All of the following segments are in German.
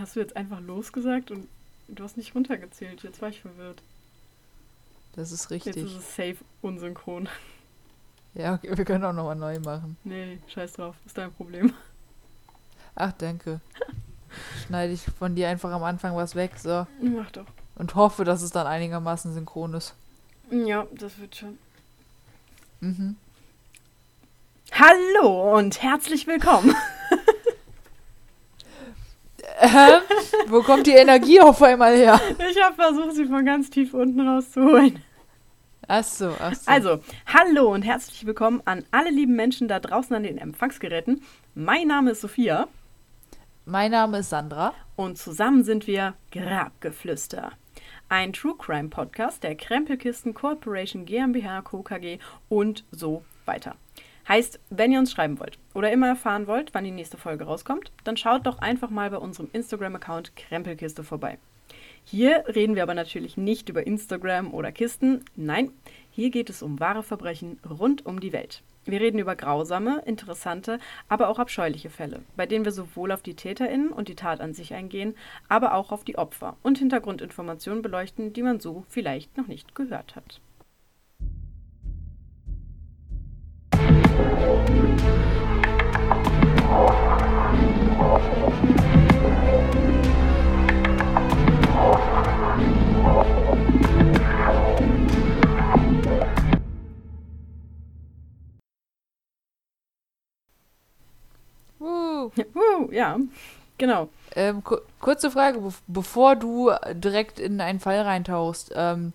hast du jetzt einfach losgesagt und du hast nicht runtergezählt. Jetzt war ich verwirrt. Das ist richtig. Jetzt ist es safe unsynchron. Ja, okay, wir können auch nochmal neu machen. Nee, scheiß drauf. Ist dein Problem. Ach, danke. Schneide ich von dir einfach am Anfang was weg, so. Mach doch. Und hoffe, dass es dann einigermaßen synchron ist. Ja, das wird schon. Mhm. Hallo und herzlich willkommen. Ähm, wo kommt die Energie auf einmal her? Ich habe versucht, sie von ganz tief unten rauszuholen. Ach so, ach so. Also, hallo und herzlich willkommen an alle lieben Menschen da draußen an den Empfangsgeräten. Mein Name ist Sophia mein Name ist Sandra. und zusammen sind wir Grabgeflüster. Ein True Crime Podcast der Krempelkisten Corporation GmbH Co. KG und so weiter. Heißt, wenn ihr uns schreiben wollt oder immer erfahren wollt, wann die nächste Folge rauskommt, dann schaut doch einfach mal bei unserem Instagram-Account Krempelkiste vorbei. Hier reden wir aber natürlich nicht über Instagram oder Kisten. Nein, hier geht es um wahre Verbrechen rund um die Welt. Wir reden über grausame, interessante, aber auch abscheuliche Fälle, bei denen wir sowohl auf die TäterInnen und die Tat an sich eingehen, aber auch auf die Opfer und Hintergrundinformationen beleuchten, die man so vielleicht noch nicht gehört hat. Ja, genau. ähm, ku kurze Frage, bev- bevor du direkt in einen Fall reintauchst. Ähm,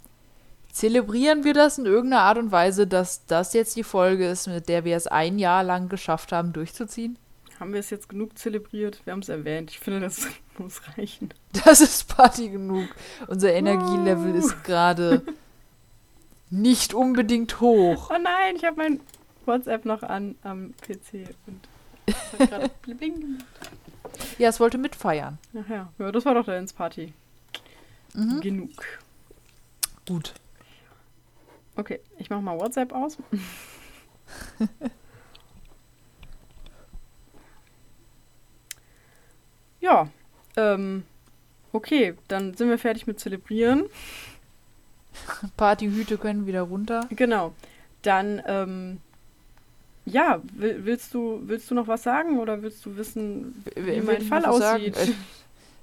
zelebrieren wir das in irgendeiner Art und Weise, dass das jetzt die Folge ist, mit der wir es ein Jahr lang geschafft haben, durchzuziehen? Haben wir es jetzt genug zelebriert? Wir haben es erwähnt. Ich finde, das muss reichen. Das ist Party genug. Unser Energielevel ist gerade nicht unbedingt hoch. Oh nein, ich habe mein WhatsApp noch an am PC und gerade bling gemacht. Ja, es wollte mitfeiern. Ach ja. ja, das war doch der Party. Mhm. Genug. Gut. Okay, ich mache mal WhatsApp aus. ja, ähm, okay, dann sind wir fertig mit Zelebrieren. Partyhüte können wieder runter. Genau. Dann, ähm, ja, will, willst du, willst du noch was sagen oder willst du wissen, wie mein Fall was sagen? aussieht? Äh,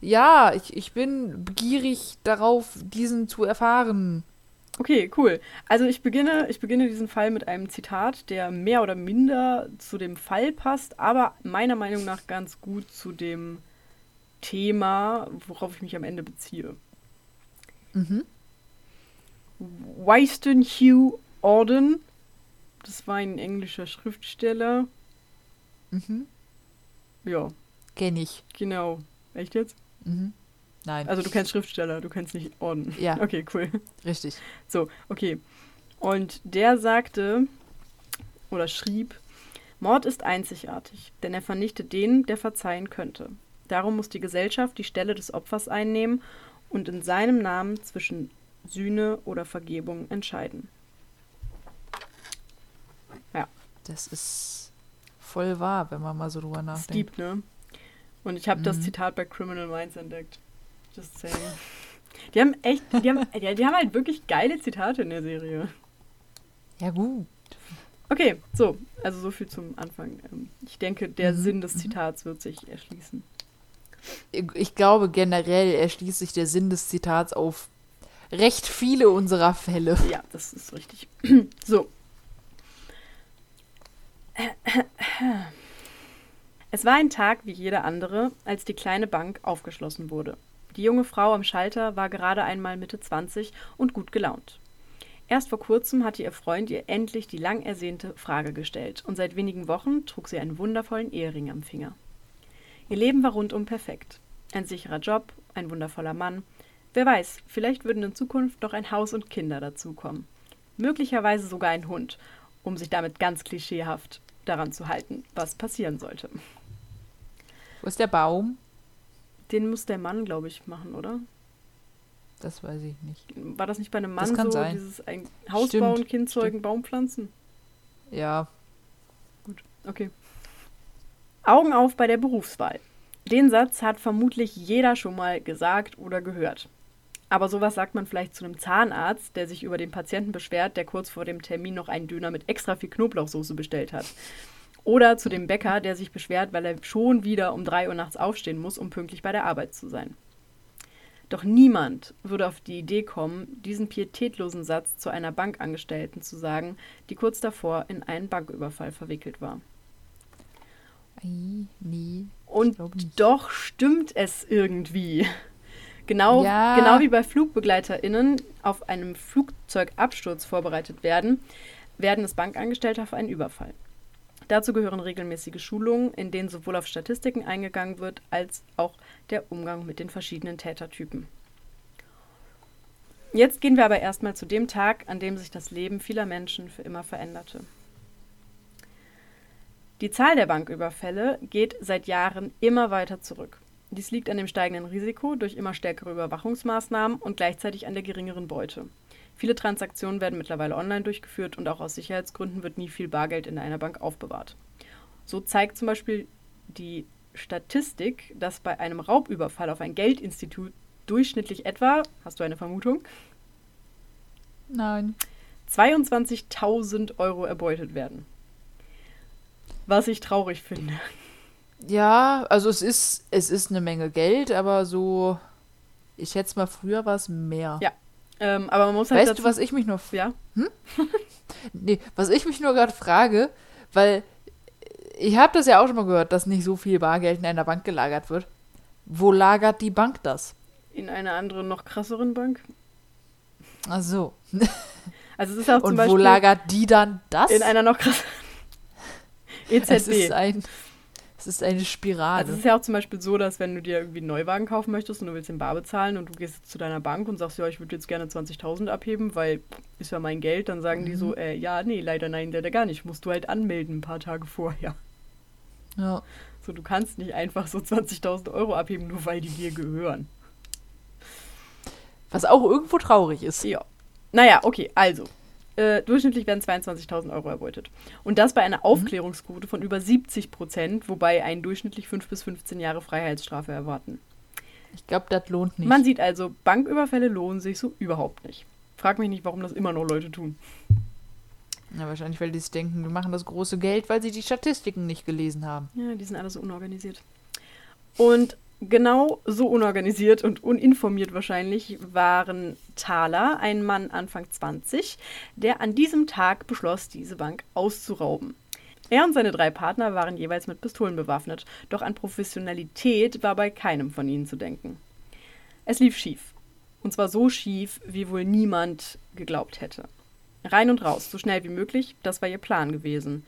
Ja, ich, ich bin begierig darauf, diesen zu erfahren. Okay, cool. Also ich beginne, ich beginne diesen Fall mit einem Zitat, der mehr oder minder zu dem Fall passt, aber meiner Meinung nach ganz gut zu dem Thema, worauf ich mich am Ende beziehe. Mhm. Wyston Hugh Auden, das war ein englischer Schriftsteller. Mhm. Ja, Kenn ich. genau. Echt jetzt? Mhm. Nein. Also du kennst Schriftsteller, du kennst nicht Auden. Ja. Okay, cool. Richtig. So, okay. Und der sagte oder schrieb, Mord ist einzigartig, denn er vernichtet den, der verzeihen könnte. Darum muss die Gesellschaft die Stelle des Opfers einnehmen und in seinem Namen zwischen Sühne oder Vergebung entscheiden. Das ist voll wahr, wenn man mal so drüber Das nachdenkt. deep, ne? Und ich habe das Mhm. Zitat bei Criminal Minds entdeckt. Just saying. Die haben echt, die haben, ja, die haben halt wirklich geile Zitate in der Serie. Ja, gut. Okay, so, also so viel zum Anfang. Ähm, Ich denke, der Mhm, Sinn des mhm. Zitats wird sich erschließen. Ich glaube, generell erschließt sich der Sinn des Zitats auf recht viele unserer Fälle. Ja, das ist richtig. so. Es war ein Tag wie jeder andere, als die kleine Bank aufgeschlossen wurde. Die junge Frau am Schalter war gerade einmal Mitte 20 und gut gelaunt. Erst vor kurzem hatte ihr Freund ihr endlich die lang ersehnte Frage gestellt und seit wenigen Wochen trug sie einen wundervollen Ehering am Finger. Ihr Leben war rundum perfekt. Ein sicherer Job, ein wundervoller Mann. Wer weiß, vielleicht würden in Zukunft noch ein Haus und Kinder dazukommen. Möglicherweise sogar ein Hund, um sich damit ganz klischeehaft daran zu halten, was passieren sollte. Wo ist der Baum? Den muss der Mann, glaube ich, machen, oder? Das weiß ich nicht. War das nicht bei einem Das Mann kann so, sein. dieses ein Haus Stimmt, bauen, Kind zeugen, Baum pflanzen? Ja, Okay. Augen auf bei der Berufswahl. Den Satz hat vermutlich jeder schon mal gesagt oder gehört. Aber sowas sagt man vielleicht zu einem Zahnarzt, der sich über den Patienten beschwert, der kurz vor dem Termin noch einen Döner mit extra viel Knoblauchsoße bestellt hat. Oder zu dem Bäcker, der sich beschwert, weil er schon wieder um 3 Uhr nachts aufstehen muss, um pünktlich bei der Arbeit zu sein. Doch niemand würde auf die Idee kommen, diesen pietätlosen Satz zu einer Bankangestellten zu sagen, die kurz davor in einen Banküberfall verwickelt war. Nee. Und doch stimmt es irgendwie. Genau, Ja. genau wie bei FlugbegleiterInnen auf einem Flugzeugabsturz vorbereitet werden, werden es Bankangestellte auf einen Überfall. Dazu gehören regelmäßige Schulungen, in denen sowohl auf Statistiken eingegangen wird, als auch der Umgang mit den verschiedenen Tätertypen. Jetzt gehen wir aber erstmal zu dem Tag, an dem sich das Leben vieler Menschen für immer veränderte. Die Zahl der Banküberfälle geht seit Jahren immer weiter zurück. Dies liegt an dem steigenden Risiko durch immer stärkere Überwachungsmaßnahmen und gleichzeitig an der geringeren Beute. Viele Transaktionen werden mittlerweile online durchgeführt und auch aus Sicherheitsgründen wird nie viel Bargeld in einer Bank aufbewahrt. So zeigt zum Beispiel die Statistik, dass bei einem Raubüberfall auf ein Geldinstitut durchschnittlich etwa, hast du eine Vermutung, Nein. 22.000 Euro erbeutet werden. Was ich traurig finde. Ja, also es ist, es ist eine Menge Geld, aber so, ich schätze mal, früher war es mehr. Ja, Ähm, aber man muss halt Weißt du, was ich mich nur ja, Nee, was ich mich nur gerade frage, weil ich habe das ja auch schon mal gehört, dass nicht so viel Bargeld in einer Bank gelagert wird. Wo lagert die Bank das? in einer anderen, noch krasseren Bank. Ach so. Also es ist auch zum Und Beispiel wo lagert die dann das? in einer noch krasseren es ist EZB. ein, es ist eine Spirale. Also es ist ja auch zum Beispiel so, dass wenn du dir irgendwie einen Neuwagen kaufen möchtest und du willst den bar bezahlen und du gehst zu deiner Bank und sagst, ja, ich würde jetzt gerne 20.000 abheben, weil ist ja mein Geld, dann sagen die Mhm. so, äh, ja, nee, leider nein, leider gar nicht. Musst du halt anmelden ein paar Tage vorher. ja. So, du kannst nicht einfach so 20.000 Euro abheben, nur weil die dir gehören. Was auch irgendwo traurig ist. Ja. Naja, okay, also. Äh, durchschnittlich werden 22.000 Euro erbeutet. Und das bei einer Aufklärungsquote von über 70 Prozent, wobei einen durchschnittlich 5 bis 15 Jahre Freiheitsstrafe erwarten. Ich glaube, das lohnt nicht. Man sieht also, Banküberfälle lohnen sich so überhaupt nicht. Frag mich nicht, warum das immer noch Leute tun. ja, wahrscheinlich, weil die sich denken, wir machen das große Geld, weil sie die Statistiken nicht gelesen haben. Ja, die sind alle so unorganisiert. Und genau so unorganisiert und uninformiert wahrscheinlich waren Thaler, ein Mann Anfang 20, der an diesem Tag beschloss, diese Bank auszurauben. Er und seine drei Partner waren jeweils mit Pistolen bewaffnet, doch an Professionalität war bei keinem von ihnen zu denken. Es lief schief. Und zwar so schief, wie wohl niemand geglaubt hätte. Rein und raus, so schnell wie möglich, das war ihr Plan gewesen.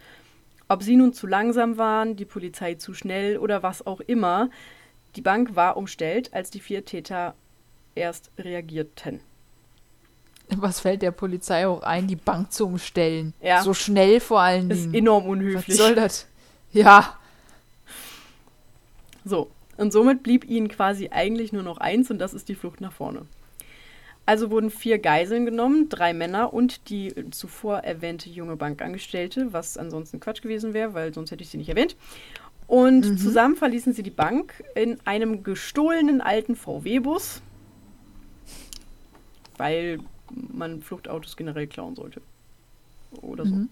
Ob sie nun zu langsam waren, die Polizei zu schnell oder was auch immer, die Bank war umstellt, als die vier Täter erst reagierten. Was fällt der Polizei auch ein, die Bank zu umstellen? Ja. So schnell vor allen Das ist Dingen. enorm Was unhöflich. soll das? Ja. So, und somit blieb ihnen quasi eigentlich nur noch eins und das ist die Flucht nach vorne. Also wurden vier Geiseln genommen, drei Männer und die zuvor erwähnte junge Bankangestellte, was ansonsten Quatsch gewesen wäre, weil sonst hätte ich sie nicht erwähnt. Und Mhm. zusammen verließen sie die Bank in einem gestohlenen alten VW-Bus, weil man Fluchtautos generell klauen sollte. Oder so. Mhm.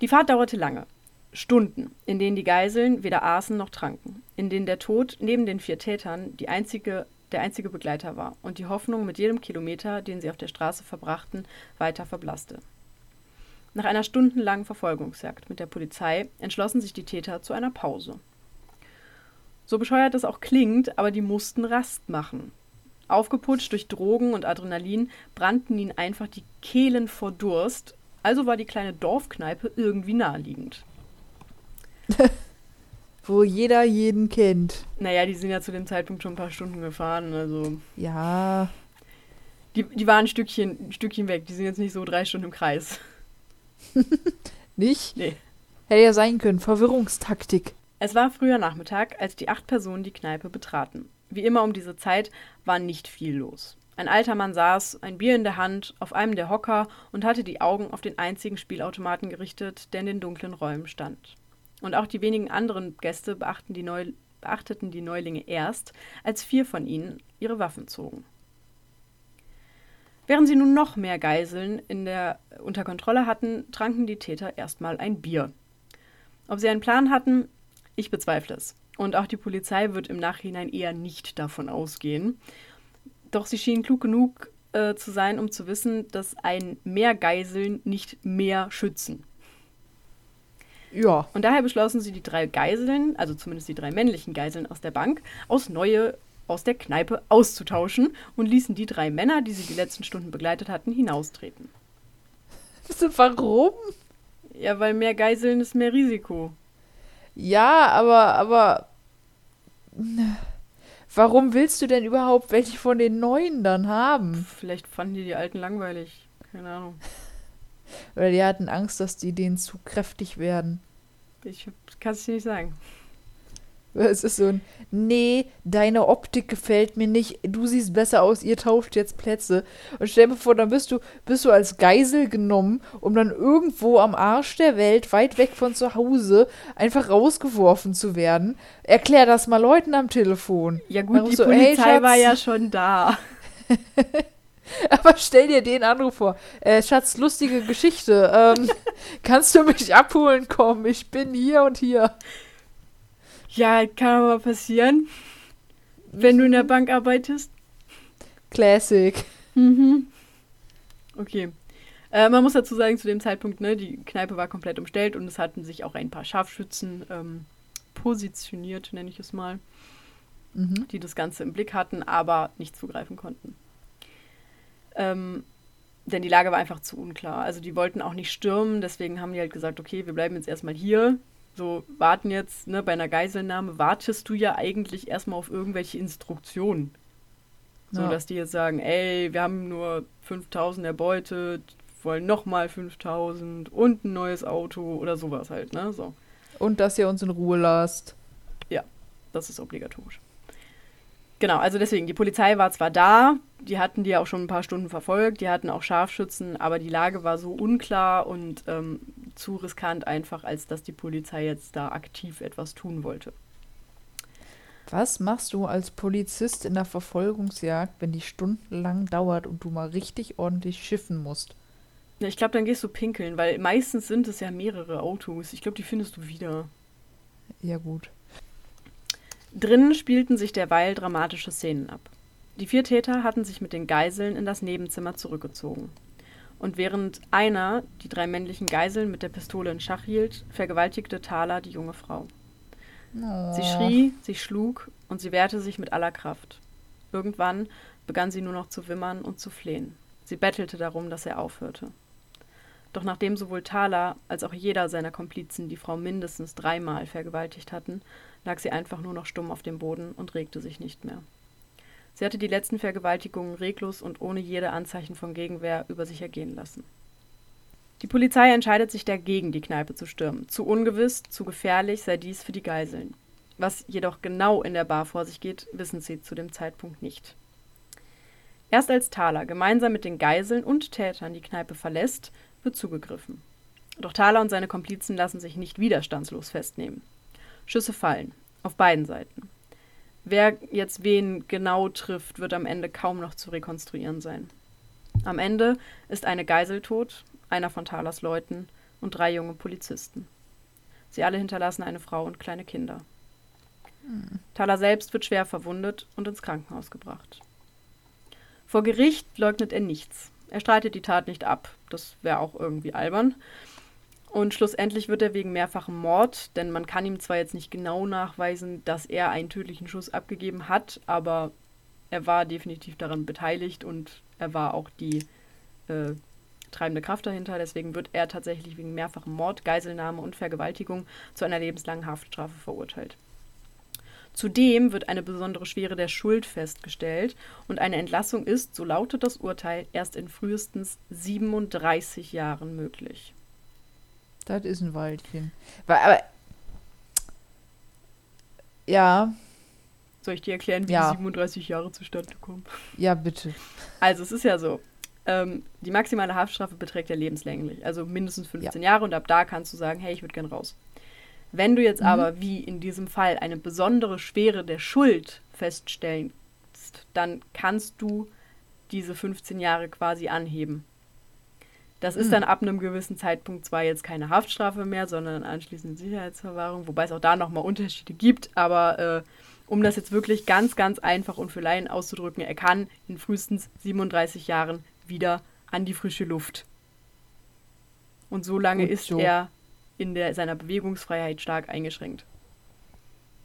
Die Fahrt dauerte lange. Stunden, in denen die Geiseln weder aßen noch tranken, in denen der Tod neben den vier Tätern die einzige, der einzige Begleiter war und die Hoffnung mit jedem Kilometer, den sie auf der Straße verbrachten, weiter verblasste. Nach einer stundenlangen Verfolgungsjagd mit der Polizei entschlossen sich die Täter zu einer Pause. So bescheuert es auch klingt, aber die mussten Rast machen. Aufgeputscht durch Drogen und Adrenalin brannten ihnen einfach die Kehlen vor Durst, also war die kleine Dorfkneipe irgendwie naheliegend. Wo jeder jeden kennt. Naja, die sind ja zu dem Zeitpunkt schon ein paar Stunden gefahren, also Ja. die, die waren ein Stückchen, ein Stückchen weg, die sind jetzt nicht so drei Stunden im Kreis. Nicht? Nee. Hätte ja sein können. Verwirrungstaktik. Es war früher Nachmittag, als die acht Personen die Kneipe betraten. Wie immer um diese Zeit war nicht viel los. Ein alter Mann saß, ein Bier in der Hand, auf einem der Hocker und hatte die Augen auf den einzigen Spielautomaten gerichtet, der in den dunklen Räumen stand. Und auch die wenigen anderen Gäste beachteten die Neulinge erst, als vier von ihnen ihre Waffen zogen. Während sie nun noch mehr Geiseln in der, unter Kontrolle hatten, tranken die Täter erstmal ein Bier. Ob sie einen Plan hatten, ich bezweifle es. Und auch die Polizei wird im Nachhinein eher nicht davon ausgehen. Doch sie schienen klug genug äh, zu sein, um zu wissen, dass ein mehr Geiseln nicht mehr schützen. Ja. Und daher beschlossen sie, die drei Geiseln, also zumindest die drei männlichen Geiseln aus der Bank, aus neue aus der Kneipe auszutauschen und ließen die drei Männer, die sie die letzten Stunden begleitet hatten, hinaustreten. Warum? Ja, weil mehr Geiseln ist mehr Risiko. Ja, aber, aber. Warum willst du denn überhaupt welche von den neuen dann haben? Vielleicht fanden die die alten langweilig. Keine Ahnung. Oder die hatten Angst, dass die denen zu kräftig werden. Ich kann es dir nicht sagen. Es ist so ein, nee, deine Optik gefällt mir nicht, du siehst besser aus, ihr tauscht jetzt Plätze. Und stell mir vor, dann bist du, bist du als Geisel genommen, um dann irgendwo am Arsch der Welt, weit weg von zu Hause, einfach rausgeworfen zu werden. Erklär das mal Leuten am Telefon. Ja gut, die so, Polizei hey, war ja schon da. Aber stell dir den Anruf vor. Äh, Schatz, lustige Geschichte. Ähm, kannst du mich abholen kommen? Ich bin hier und hier. Ja, kann aber passieren, wenn du in der Bank arbeitest. Classic. Mhm. Okay. Äh, man muss dazu sagen, zu dem Zeitpunkt, ne, die Kneipe war komplett umstellt und es hatten sich auch ein paar Scharfschützen ähm, positioniert, nenne ich es mal, Mhm. die das Ganze im Blick hatten, aber nicht zugreifen konnten. Ähm, denn die Lage war einfach zu unklar. Also die wollten auch nicht stürmen, deswegen haben die halt gesagt, okay, wir bleiben jetzt erstmal hier. So, warten jetzt, ne, bei einer Geiselnahme wartest du ja eigentlich erstmal auf irgendwelche Instruktionen. So, Ja. dass die jetzt sagen, ey, wir haben nur 5000 erbeutet, wollen nochmal 5000 und ein neues Auto oder sowas halt, ne? So, Und dass ihr uns in Ruhe lasst. das ist obligatorisch. Genau, also deswegen, die Polizei war zwar da, die hatten die auch schon ein paar Stunden verfolgt, die hatten auch Scharfschützen, aber die Lage war so unklar und ähm, zu riskant einfach, als dass die Polizei jetzt da aktiv etwas tun wollte. Was machst du als Polizist in der Verfolgungsjagd, wenn die stundenlang dauert und du mal richtig ordentlich schiffen musst? Ja, ich glaube, dann gehst du pinkeln, weil meistens sind es ja mehrere Autos. Ich glaube, die findest du wieder. Ja, gut. Drinnen spielten sich derweil dramatische Szenen ab. Die vier Täter hatten sich mit den Geiseln in das Nebenzimmer zurückgezogen. Und während einer die drei männlichen Geiseln mit der Pistole in Schach hielt, vergewaltigte Thaler die junge Frau. Sie schrie, sie schlug und sie wehrte sich mit aller Kraft. Irgendwann begann sie nur noch zu wimmern und zu flehen. Sie bettelte darum, dass er aufhörte. Doch nachdem sowohl Thaler als auch jeder seiner Komplizen die Frau mindestens dreimal vergewaltigt hatten, lag sie einfach nur noch stumm auf dem Boden und regte sich nicht mehr. Sie hatte die letzten Vergewaltigungen reglos und ohne jede Anzeichen von Gegenwehr über sich ergehen lassen. Die Polizei entscheidet sich dagegen, die Kneipe zu stürmen. Zu ungewiss, zu gefährlich sei dies für die Geiseln. Was jedoch genau in der Bar vor sich geht, wissen sie zu dem Zeitpunkt nicht. Erst als Thaler gemeinsam mit den Geiseln und Tätern die Kneipe verlässt, wird zugegriffen. Doch Thaler und seine Komplizen lassen sich nicht widerstandslos festnehmen. Schüsse fallen, auf beiden Seiten. Wer jetzt wen genau trifft, wird am Ende kaum noch zu rekonstruieren sein. Am Ende ist eine Geisel tot, einer von Thalers Leuten und drei junge Polizisten. Sie alle hinterlassen eine Frau und kleine Kinder. Thaler selbst wird schwer verwundet und ins Krankenhaus gebracht. Vor Gericht leugnet er nichts. Er streitet die Tat nicht ab. Das wäre auch irgendwie albern. Und schlussendlich wird er wegen mehrfachem Mord, denn man kann ihm zwar jetzt nicht genau nachweisen, dass er einen tödlichen Schuss abgegeben hat, aber er war definitiv daran beteiligt und er war auch die äh, treibende Kraft dahinter. Deswegen wird er tatsächlich wegen mehrfachem Mord, Geiselnahme und Vergewaltigung zu einer lebenslangen Haftstrafe verurteilt. Zudem wird eine besondere Schwere der Schuld festgestellt und eine Entlassung ist, so lautet das Urteil, erst in frühestens 37 Jahren möglich. Das ist ein Waldchen. Wa- Aber. Ja, Soll ich dir erklären, wie Ja. die 37 Jahre zustande kommen? ja, bitte. Also es ist ja so, ähm, die maximale Haftstrafe beträgt ja lebenslänglich, also mindestens 15 Jahre und ab da kannst du sagen, hey, ich würde gern raus. Wenn du jetzt aber, wie in diesem Fall, eine besondere Schwere der Schuld feststellst, dann kannst du diese 15 Jahre quasi anheben. Das ist dann ab einem gewissen Zeitpunkt zwar jetzt keine Haftstrafe mehr, sondern anschließend Sicherheitsverwahrung, wobei es auch da nochmal Unterschiede gibt, aber äh, um das jetzt wirklich ganz, ganz einfach und für Laien auszudrücken, er kann in frühestens 37 Jahren wieder an die frische Luft. Und so lange ist so. er in der, seiner Bewegungsfreiheit stark eingeschränkt.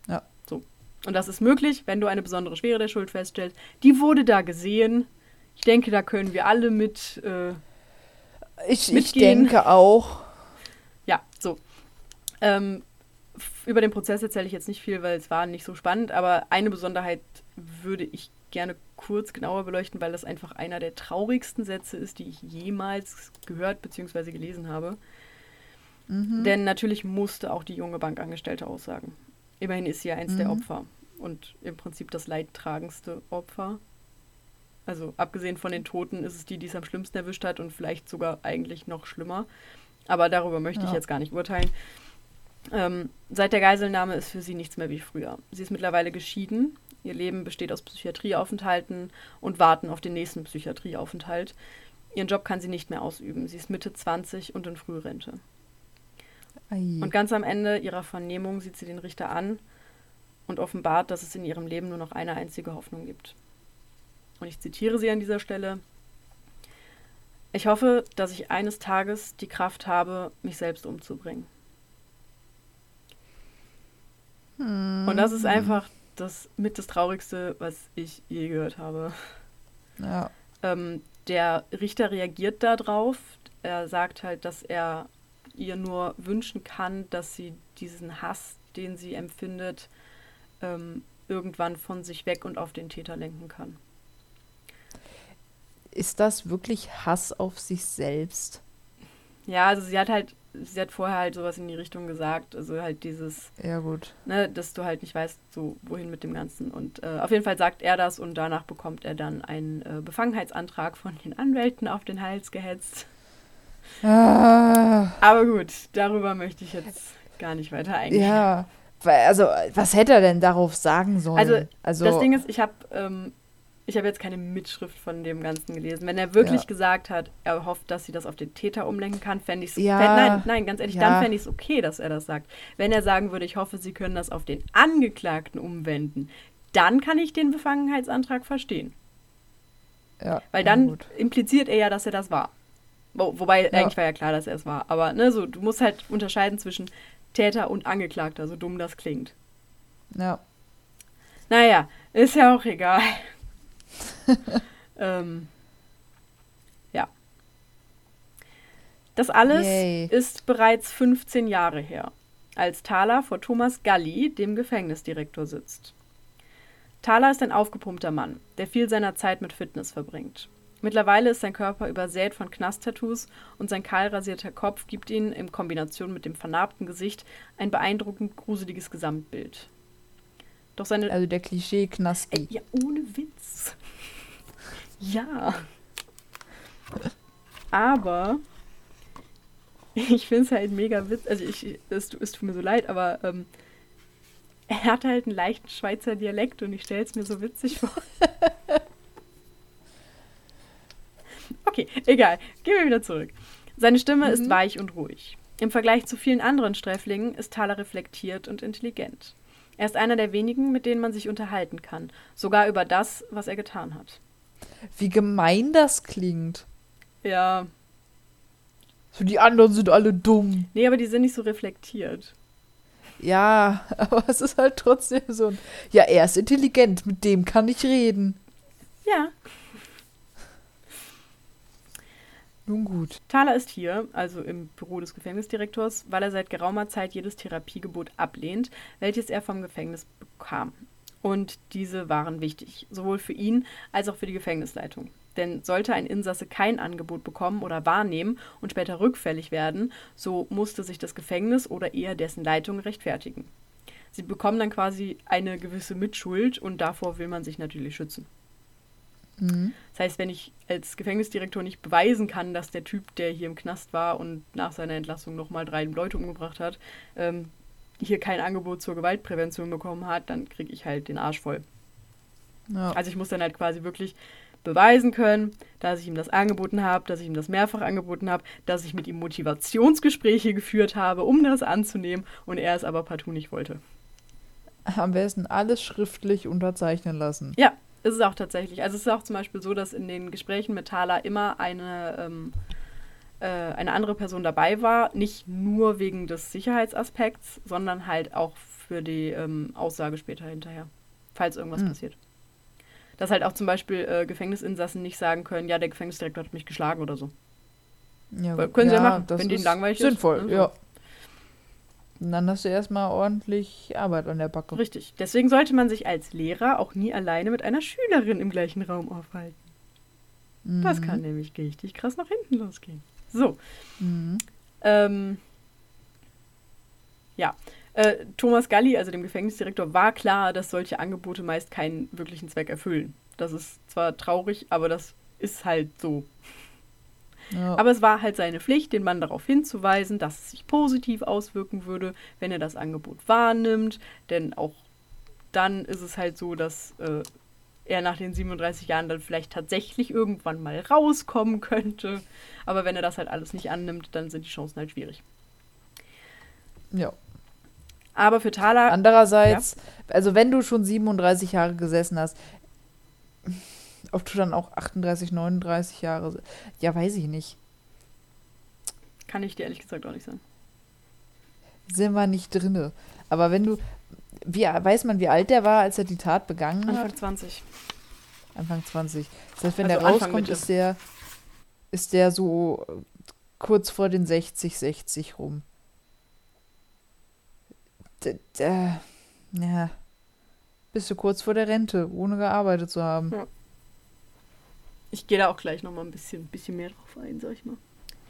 Ja. So. Und das ist möglich, wenn du eine besondere Schwere der Schuld feststellst. Die wurde da gesehen. Ich denke, da können wir alle mit. Äh, Ich, ich denke auch. ja, so. Ähm, über den Prozess erzähle ich jetzt nicht viel, weil es war nicht so spannend, aber eine Besonderheit würde ich gerne kurz genauer beleuchten, weil das einfach einer der traurigsten Sätze ist, die ich jemals gehört bzw. gelesen habe. Denn natürlich musste auch die junge Bankangestellte aussagen. Immerhin ist sie ja eins der Mhm. Opfer und im Prinzip das leidtragendste Opfer. Also abgesehen von den Toten ist es die, die es am schlimmsten erwischt hat und vielleicht sogar eigentlich noch schlimmer. Aber darüber möchte ich Ja. jetzt gar nicht urteilen. Ähm, seit der Geiselnahme ist für sie nichts mehr wie früher. Sie ist mittlerweile geschieden. Ihr Leben besteht aus Psychiatrieaufenthalten und Warten auf den nächsten Psychiatrieaufenthalt. Ihren Job kann sie nicht mehr ausüben. Sie ist Mitte 20 und in Frührente. Ei. Und ganz am Ende ihrer Vernehmung sieht sie den Richter an und offenbart, dass es in ihrem Leben nur noch eine einzige Hoffnung gibt. Und ich zitiere sie an dieser Stelle. Ich hoffe, dass ich eines Tages die Kraft habe, mich selbst umzubringen. Und das ist einfach das mit das Traurigste, was ich je gehört habe. Ja. Ähm, der Richter reagiert darauf. Er sagt halt, dass er ihr nur wünschen kann, dass sie diesen Hass, den sie empfindet, ähm, irgendwann von sich weg und auf den Täter lenken kann. Ist das wirklich Hass auf sich selbst? Ja, also sie hat halt, sie hat vorher halt sowas in die Richtung gesagt, also halt dieses, Ja, gut. ne, dass du halt nicht weißt, so wohin mit dem Ganzen. Und äh, auf jeden Fall sagt er das und danach bekommt er dann einen äh, Befangenheitsantrag von den Anwälten auf den Hals gehetzt. Ah, Aber gut, darüber möchte ich jetzt gar nicht weiter eingehen. ja. Also, was hätte er denn darauf sagen sollen? Also, also Das Ding ist, ich habe ähm, ich habe jetzt keine Mitschrift von dem Ganzen gelesen. Wenn er wirklich Ja. gesagt hat, er hofft, dass sie das auf den Täter umlenken kann, fände ich es. Ja. Nein, nein, ganz ehrlich, Ja. dann fände ich es okay, dass er das sagt. Wenn er sagen würde, ich hoffe, sie können das auf den Angeklagten umwenden, dann kann ich den Befangenheitsantrag verstehen. ja, Weil dann impliziert er ja, dass er das war. Wo, wobei, Ja. eigentlich war ja klar, dass er es war. Aber ne, so, du musst halt unterscheiden zwischen Täter und Angeklagter, so dumm das klingt. Ja. Naja, ist ja auch egal. ähm, ja. Das alles Yay. ist bereits 15 Jahre her, als Thaler vor Thomas Galli, dem Gefängnisdirektor, sitzt. Thaler ist ein aufgepumpter Mann, der viel seiner Zeit mit Fitness verbringt. Mittlerweile ist sein Körper übersät von Knast-Tattoos und sein kahl rasierter Kopf gibt ihm in Kombination mit dem vernarbten Gesicht ein beeindruckend gruseliges Gesamtbild. Doch seine Also der Klischee-Knaski. Ey, ja, ohne Witz. Ja. Aber ich finde es halt mega witzig. Also ich, es, es tut mir so leid, aber ähm, er hat halt einen leichten Schweizer Dialekt und ich stelle es mir so witzig vor. Okay, egal. Gehen wir wieder zurück. Seine Stimme ist weich und ruhig. Im Vergleich zu vielen anderen Sträflingen ist Thaler reflektiert und intelligent. Er ist einer der wenigen, mit denen man sich unterhalten kann, sogar über das, was er getan hat. Wie gemein das klingt. Ja, So, die anderen sind alle dumm. nee, aber die sind nicht so reflektiert. Ja, aber es ist halt trotzdem so ein. Ja, er ist intelligent, mit dem kann ich reden. Ja. Nun gut. Thaler ist hier, also im Büro des Gefängnisdirektors, weil er seit geraumer Zeit jedes Therapiegebot ablehnt, welches er vom Gefängnis bekam. Und diese waren wichtig, sowohl für ihn als auch für die Gefängnisleitung. Denn sollte ein Insasse kein Angebot bekommen oder wahrnehmen und später rückfällig werden, so musste sich das Gefängnis oder eher dessen Leitung rechtfertigen. Sie bekommen dann quasi eine gewisse Mitschuld und davor will man sich natürlich schützen. Mhm. Das heißt, wenn ich als Gefängnisdirektor nicht beweisen kann, dass der Typ, der hier im Knast war und nach seiner Entlassung nochmal drei Leute umgebracht hat, ähm, hier kein Angebot zur Gewaltprävention bekommen hat, dann kriege ich halt den Arsch voll. Ja. Also ich muss dann halt quasi wirklich beweisen können, dass ich ihm das angeboten habe, dass ich ihm das mehrfach angeboten habe, dass ich mit ihm Motivationsgespräche geführt habe, um das anzunehmen und er es aber partout nicht wollte. Am besten alles schriftlich unterzeichnen lassen. Ja, ist es auch tatsächlich. Also es ist auch zum Beispiel so, dass in den Gesprächen mit Thala immer eine, ähm, äh, eine andere Person dabei war. Nicht nur wegen des Sicherheitsaspekts, sondern halt auch für die ähm, Aussage später hinterher, falls irgendwas Hm. passiert. Dass halt auch zum Beispiel äh, Gefängnisinsassen nicht sagen können, ja, der Gefängnisdirektor hat mich geschlagen oder so. Ja, Weil können sie ja machen, das wenn denen langweilig ist, sinnvoll, ne, ja. Und dann hast du erstmal ordentlich Arbeit an der Backe. Richtig. Deswegen sollte man sich als Lehrer auch nie alleine mit einer Schülerin im gleichen Raum aufhalten. Das Mhm. kann nämlich richtig krass nach hinten losgehen. So. Mhm. Ähm, ja. Äh, Thomas Galli, also dem Gefängnisdirektor, war klar, dass solche Angebote meist keinen wirklichen Zweck erfüllen. Das ist zwar traurig, aber das ist halt so. Ja. Aber es war halt seine Pflicht, den Mann darauf hinzuweisen, dass es sich positiv auswirken würde, wenn er das Angebot wahrnimmt. Denn auch dann ist es halt so, dass äh, er nach den 37 Jahren dann vielleicht tatsächlich irgendwann mal rauskommen könnte. Aber wenn er das halt alles nicht annimmt, dann sind die Chancen halt schwierig. ja. Aber für Thaler, Andererseits, also wenn du schon 37 Jahre gesessen hast, ob du dann auch 38, 39 Jahre, ja, weiß ich nicht. kann ich dir ehrlich gesagt auch nicht sagen. Sind wir nicht drinne. Aber wenn du, wie, weiß man, wie alt der war, als er die Tat begangen hat? Anfang 20. Anfang 20. Das heißt, wenn Also der Anfang rauskommt, ist der, ist der so kurz vor den 60, 60 rum. D ja. Bist du kurz vor der Rente, ohne gearbeitet zu haben. Ich gehe da auch gleich nochmal ein bisschen, bisschen mehr drauf ein, sag ich mal.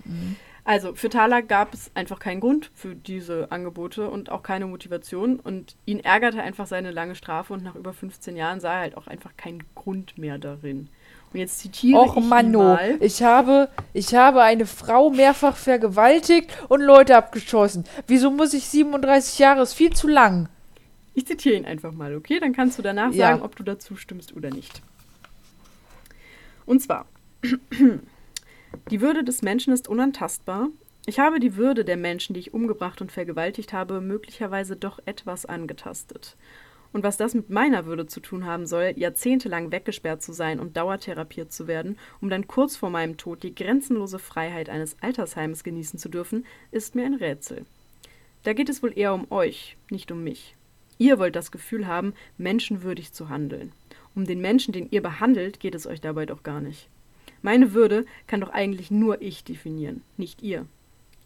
Mhm. Also für Thaler gab es einfach keinen Grund für diese Angebote und auch keine Motivation. Und ihn ärgerte einfach seine lange Strafe und nach über 15 Jahren sah er halt auch einfach keinen Grund mehr darin. Und jetzt zitiere Och ich Manno, mal. ich habe, ich habe eine Frau mehrfach vergewaltigt und Leute abgeschossen. Wieso muss ich 37 Jahre? Ist viel zu lang. Ich zitiere ihn einfach mal, okay? Dann kannst du danach Ja. sagen, ob du dazu stimmst oder nicht. Und zwar, die Würde des Menschen ist unantastbar. Ich habe die Würde der Menschen, die ich umgebracht und vergewaltigt habe, möglicherweise doch etwas angetastet. Und was das mit meiner Würde zu tun haben soll, jahrzehntelang weggesperrt zu sein und dauertherapiert zu werden, um dann kurz vor meinem Tod die grenzenlose Freiheit eines Altersheims genießen zu dürfen, ist mir ein Rätsel. Da geht es wohl eher um euch, nicht um mich. Ihr wollt das Gefühl haben, menschenwürdig zu handeln. Um den Menschen, den ihr behandelt, geht es euch dabei doch gar nicht. Meine Würde kann doch eigentlich nur ich definieren, nicht ihr.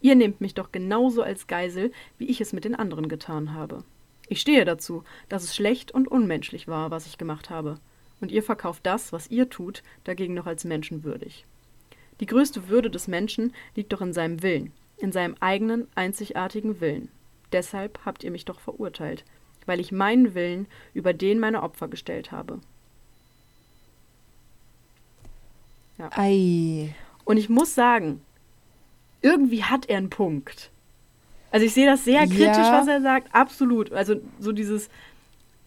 Ihr nehmt mich doch genauso als Geisel, wie ich es mit den anderen getan habe. Ich stehe dazu, dass es schlecht und unmenschlich war, was ich gemacht habe. Und ihr verkauft das, was ihr tut, dagegen noch als menschenwürdig. Die größte Würde des Menschen liegt doch in seinem Willen, in seinem eigenen, einzigartigen Willen. Deshalb habt ihr mich doch verurteilt, weil ich meinen Willen über den meiner Opfer gestellt habe. Ei. Und ich muss sagen, irgendwie hat er einen Punkt. Also ich sehe das sehr kritisch, Ja. was er sagt, absolut. Also so dieses,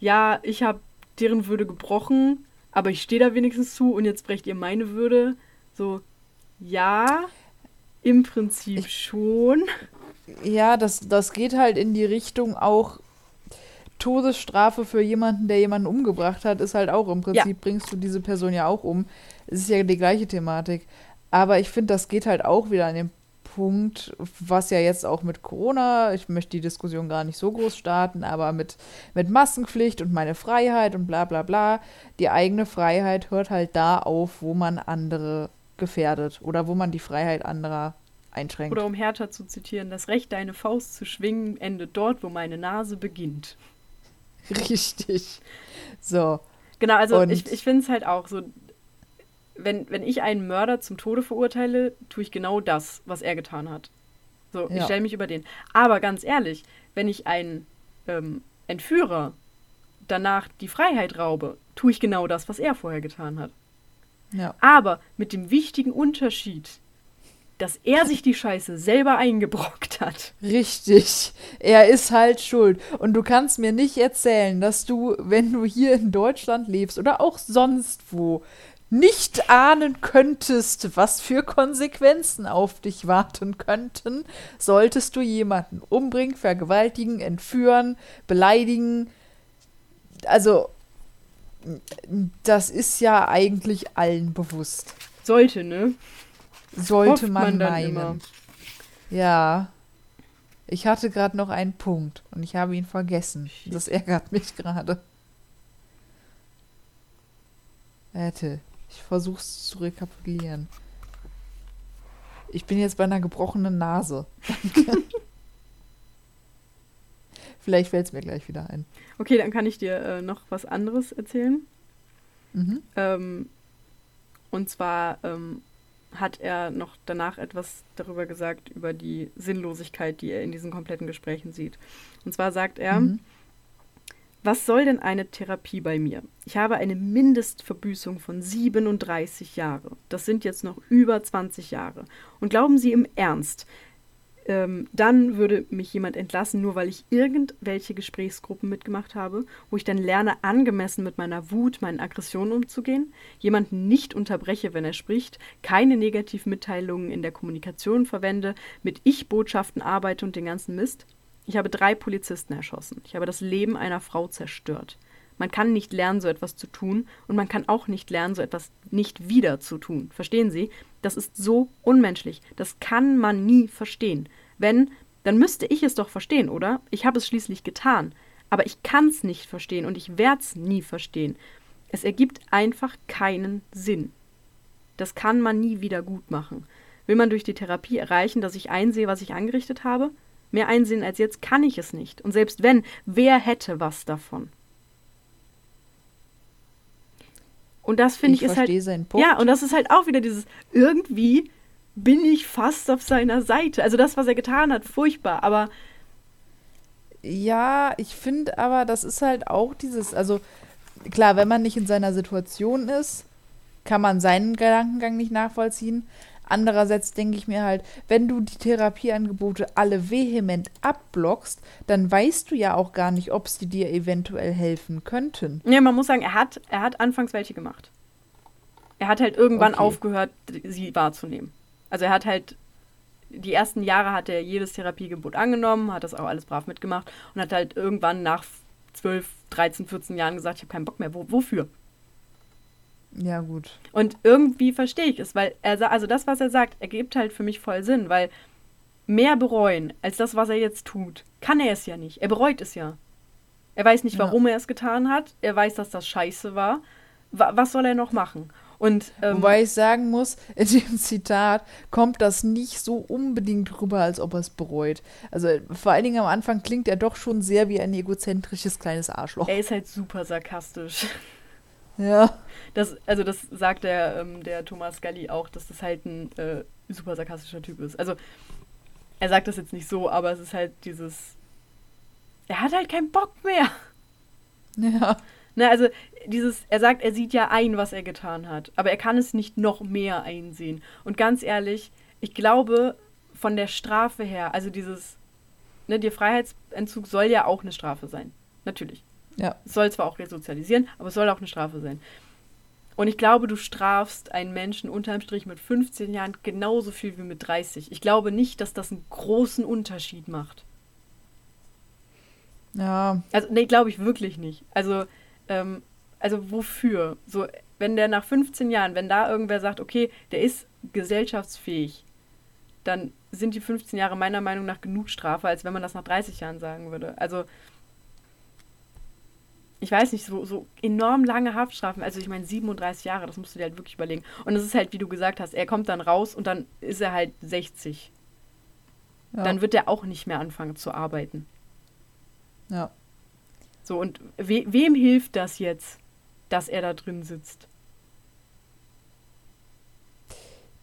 ja, ich habe deren Würde gebrochen, aber ich stehe da wenigstens zu und jetzt brecht ihr meine Würde. So, ja, im Prinzip Ich- schon. Ja, das, das geht halt in die Richtung auch Todesstrafe für jemanden, der jemanden umgebracht hat, ist halt auch im Prinzip, bringst du diese Person ja auch um. Es ist ja die gleiche Thematik. Aber ich finde, das geht halt auch wieder an den Punkt, was ja jetzt auch mit Corona, ich möchte die Diskussion gar nicht so groß starten, aber mit, mit Maskenpflicht und meine Freiheit und bla bla bla, die eigene Freiheit hört halt da auf, wo man andere gefährdet oder wo man die Freiheit anderer einschränkt. Oder um Hertha zu zitieren, das Recht, deine Faust zu schwingen, endet dort, wo meine Nase beginnt. Richtig. So. Genau, also Und- ich, ich finde es halt auch so, wenn, wenn ich einen Mörder zum Tode verurteile, tue ich genau das, was er getan hat. So, ich Ja. stelle mich über den. Aber ganz ehrlich, wenn ich einen ähm, Entführer danach die Freiheit raube, tue ich genau das, was er vorher getan hat. Ja. Aber mit dem wichtigen Unterschied, dass er sich die Scheiße selber eingebrockt hat. Richtig. Er ist halt schuld. Und du kannst mir nicht erzählen, dass du, wenn du hier in Deutschland lebst oder auch sonst wo, nicht ahnen könntest, was für Konsequenzen auf dich warten könnten, solltest du jemanden umbringen, vergewaltigen, entführen, beleidigen. Also, das ist ja eigentlich allen bewusst. Sollte, ne? Sollte Hofft man, man meinen. immer. Ja. Ich hatte gerade noch einen Punkt und ich habe ihn vergessen. Das ärgert mich gerade. Warte, ich versuche es zu rekapitulieren. Ich bin jetzt bei einer gebrochenen Nase. Vielleicht fällt es mir gleich wieder ein. Okay, dann kann ich dir äh, noch was anderes erzählen. Mhm. Ähm, und zwar ähm, hat er noch danach etwas darüber gesagt, über die Sinnlosigkeit, die er in diesen kompletten Gesprächen sieht. Und zwar sagt er, Mhm. Was soll denn eine Therapie bei mir? Ich habe eine Mindestverbüßung von 37 Jahre. Das sind jetzt noch über 20 Jahre. Und glauben Sie im Ernst, ähm, dann würde mich jemand entlassen, nur weil ich irgendwelche Gesprächsgruppen mitgemacht habe, wo ich dann lerne, angemessen mit meiner Wut, meinen Aggressionen umzugehen, jemanden nicht unterbreche, wenn er spricht, keine Negativmitteilungen in der Kommunikation verwende, mit Ich-Botschaften arbeite und den ganzen Mist. Ich habe drei Polizisten erschossen. Ich habe das Leben einer Frau zerstört. Man kann nicht lernen, so etwas zu tun und man kann auch nicht lernen, so etwas nicht wieder zu tun. Verstehen Sie? Das ist so unmenschlich. Das kann man nie verstehen. Wenn, dann müsste ich es doch verstehen, oder? Ich habe es schließlich getan. Aber ich kann es nicht verstehen und ich werde es nie verstehen. Es ergibt einfach keinen Sinn. Das kann man nie wieder gut machen. Will man durch die Therapie erreichen, dass ich einsehe, was ich angerichtet habe? Mehr einsehen als jetzt kann ich es nicht. Und selbst wenn, wer hätte was davon? Und das finde ich, ist halt. seinen Punkt. Ja, und das ist halt auch wieder dieses, irgendwie bin ich fast auf seiner Seite. Also das, was er getan hat, furchtbar, aber Ja, ich finde aber, das ist halt auch dieses, also klar, wenn man nicht in seiner Situation ist, kann man seinen Gedankengang nicht nachvollziehen. Andererseits denke ich mir halt, wenn du die Therapieangebote alle vehement abblockst, dann weißt du ja auch gar nicht, ob sie dir eventuell helfen könnten. ja, man muss sagen, er hat, er hat anfangs welche gemacht. Er hat halt irgendwann Okay. aufgehört, sie wahrzunehmen. Also er hat halt, die ersten Jahre hat er jedes Therapiegebot angenommen, hat das auch alles brav mitgemacht und hat halt irgendwann nach 12, 13, 14 Jahren gesagt, ich habe keinen Bock mehr. Wo, wofür? Ja, gut. Und irgendwie verstehe ich es, weil er also das, was er sagt, ergibt halt für mich voll Sinn, weil mehr bereuen als das, was er jetzt tut, kann er es ja nicht. Er bereut es ja. Er weiß nicht, Ja. warum er es getan hat. Er weiß, dass das scheiße war. Wa was soll er noch machen? Und ähm, Wobei ich sagen muss, in dem Zitat kommt das nicht so unbedingt rüber, als ob er es bereut. Also vor allen Dingen am Anfang klingt er doch schon sehr wie ein egozentrisches kleines Arschloch. er ist halt super sarkastisch. Ja. Das, also das sagt der, ähm, der Thomas Galli auch, dass das halt ein äh, super sarkastischer Typ ist. Also er sagt das jetzt nicht so, aber es ist halt dieses. Er hat halt keinen Bock mehr. Ja. Ne, also dieses, er sagt, er sieht ja ein, was er getan hat, aber er kann es nicht noch mehr einsehen. Und ganz ehrlich, ich glaube, von der Strafe her, also dieses, ne, der Freiheitsentzug soll ja auch eine Strafe sein. Natürlich. Ja. Es soll zwar auch resozialisieren, aber es soll auch eine Strafe sein. Und ich glaube, du strafst einen Menschen unterm Strich mit 15 Jahren genauso viel wie mit 30. Ich glaube nicht, dass das einen großen Unterschied macht. Ja. Also, nee, glaube ich wirklich nicht. Also, ähm, also wofür? So, wenn der nach 15 Jahren, wenn da irgendwer sagt, okay, der ist gesellschaftsfähig, dann sind die 15 Jahre meiner Meinung nach genug Strafe, als wenn man das nach 30 Jahren sagen würde. Also, ich weiß nicht, so, so enorm lange Haftstrafen, also ich meine 37 Jahre, das musst du dir halt wirklich überlegen. Und es ist halt, wie du gesagt hast, er kommt dann raus und dann ist er halt 60. ja. Dann wird er auch nicht mehr anfangen zu arbeiten. ja. So, und we wem hilft das jetzt, dass er da drin sitzt?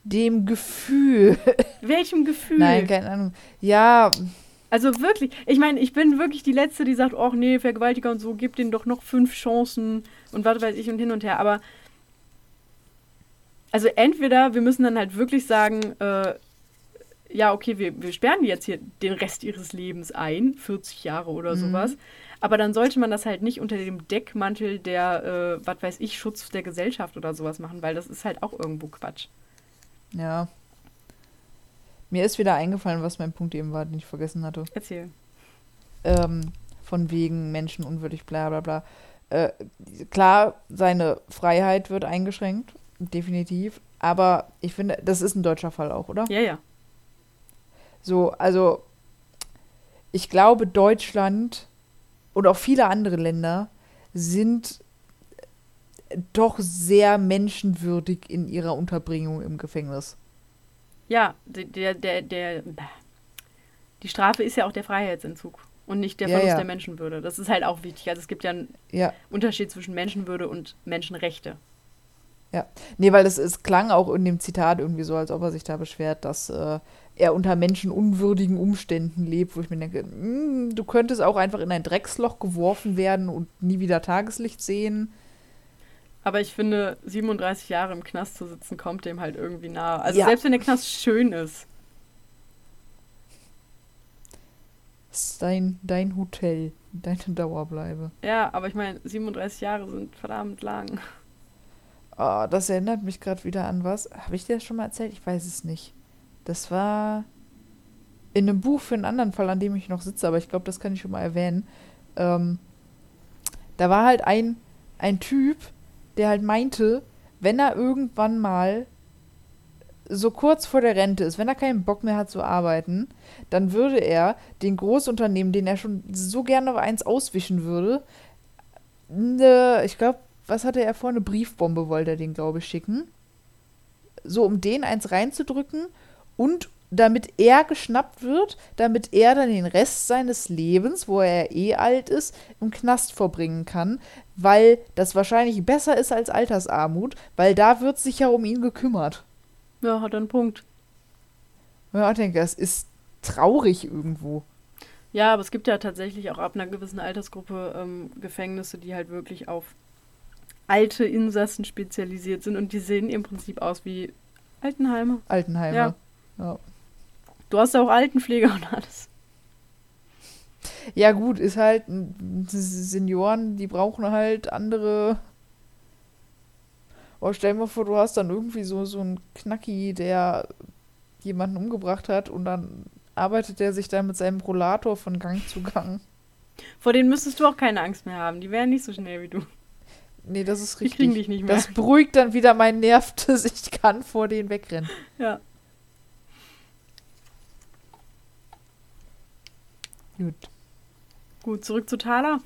Dem Gefühl. Welchem Gefühl? Nein, keine Ahnung. Ja, also wirklich, ich meine, ich bin wirklich die Letzte, die sagt, ach nee, Vergewaltiger und so, gib denen doch noch fünf Chancen und was weiß ich und hin und her. Aber, also entweder wir müssen dann halt wirklich sagen, äh, ja, okay, wir, wir sperren die jetzt hier den Rest ihres Lebens ein, 40 Jahre oder Mhm. sowas. Aber dann sollte man das halt nicht unter dem Deckmantel der, äh, was weiß ich, Schutz der Gesellschaft oder sowas machen, weil das ist halt auch irgendwo Quatsch. Ja. Mir ist wieder eingefallen, was mein Punkt eben war, den ich vergessen hatte. Erzähl. ähm, von wegen menschenunwürdig, bla bla bla. Äh, klar, seine Freiheit wird eingeschränkt, definitiv. Aber ich finde, das ist ein deutscher Fall auch, oder? Ja, ja. So, also ich glaube, Deutschland und auch viele andere Länder sind doch sehr menschenwürdig in ihrer Unterbringung im Gefängnis. Ja, der, der, der, die Strafe ist ja auch der Freiheitsentzug und nicht der Ja, Verlust ja. der Menschenwürde. Das ist halt auch wichtig. Also es gibt ja einen Ja, Unterschied zwischen Menschenwürde und Menschenrechte. Nee, weil es, es klang auch in dem Zitat irgendwie so, als ob er sich da beschwert, dass äh, er unter menschenunwürdigen Umständen lebt, wo ich mir denke, "Mm, du könntest auch einfach in ein Drecksloch geworfen werden und nie wieder Tageslicht sehen. Aber ich finde, 37 Jahre im Knast zu sitzen, kommt dem halt irgendwie nahe. Also Ja. selbst wenn der Knast schön ist. Dein, dein Hotel, deine Dauerbleibe. Ja, aber ich meine, 37 Jahre sind verdammt lang. Oh, das erinnert mich gerade wieder an was. Habe ich dir das schon mal erzählt? Ich weiß es nicht. Das war in einem Buch für einen anderen Fall, an dem ich noch sitze, aber ich glaube, das kann ich schon mal erwähnen. Ähm, da war halt ein, ein Typ, der halt meinte, wenn er irgendwann mal so kurz vor der Rente ist, wenn er keinen Bock mehr hat zu arbeiten, dann würde er den Großunternehmen, den er schon so gerne noch eins auswischen würde, ne, ich glaube, was hatte er vor? Eine Briefbombe wollte er den, glaube ich, schicken. So, um den eins reinzudrücken und damit er geschnappt wird, damit er dann den Rest seines Lebens, wo er eh alt ist, im Knast verbringen kann, weil das wahrscheinlich besser ist als Altersarmut, weil da wird sich ja um ihn gekümmert. Ja, hat einen Punkt. Ja, ich denke, das ist traurig irgendwo. Ja, aber es gibt ja tatsächlich auch ab einer gewissen Altersgruppe ähm, Gefängnisse, die halt wirklich auf alte Insassen spezialisiert sind und die sehen im Prinzip aus wie Altenheime. Altenheime. Ja. Ja. Du hast auch Altenpfleger und alles. Ja, gut, ist halt, Senioren, die brauchen halt andere. Oh, stell dir mal vor, du hast dann irgendwie so, so einen Knacki, der jemanden umgebracht hat und dann arbeitet der sich dann mit seinem Rollator von Gang zu Gang. Vor denen müsstest du auch keine Angst mehr haben. Die wären nicht so schnell wie du. Nee, das ist Die richtig. kriegen dich nicht mehr. Das beruhigt dann wieder meinen Nerv, dass ich kann vor denen wegrennen. Ja. Gut. Gut, zurück zu Thaler.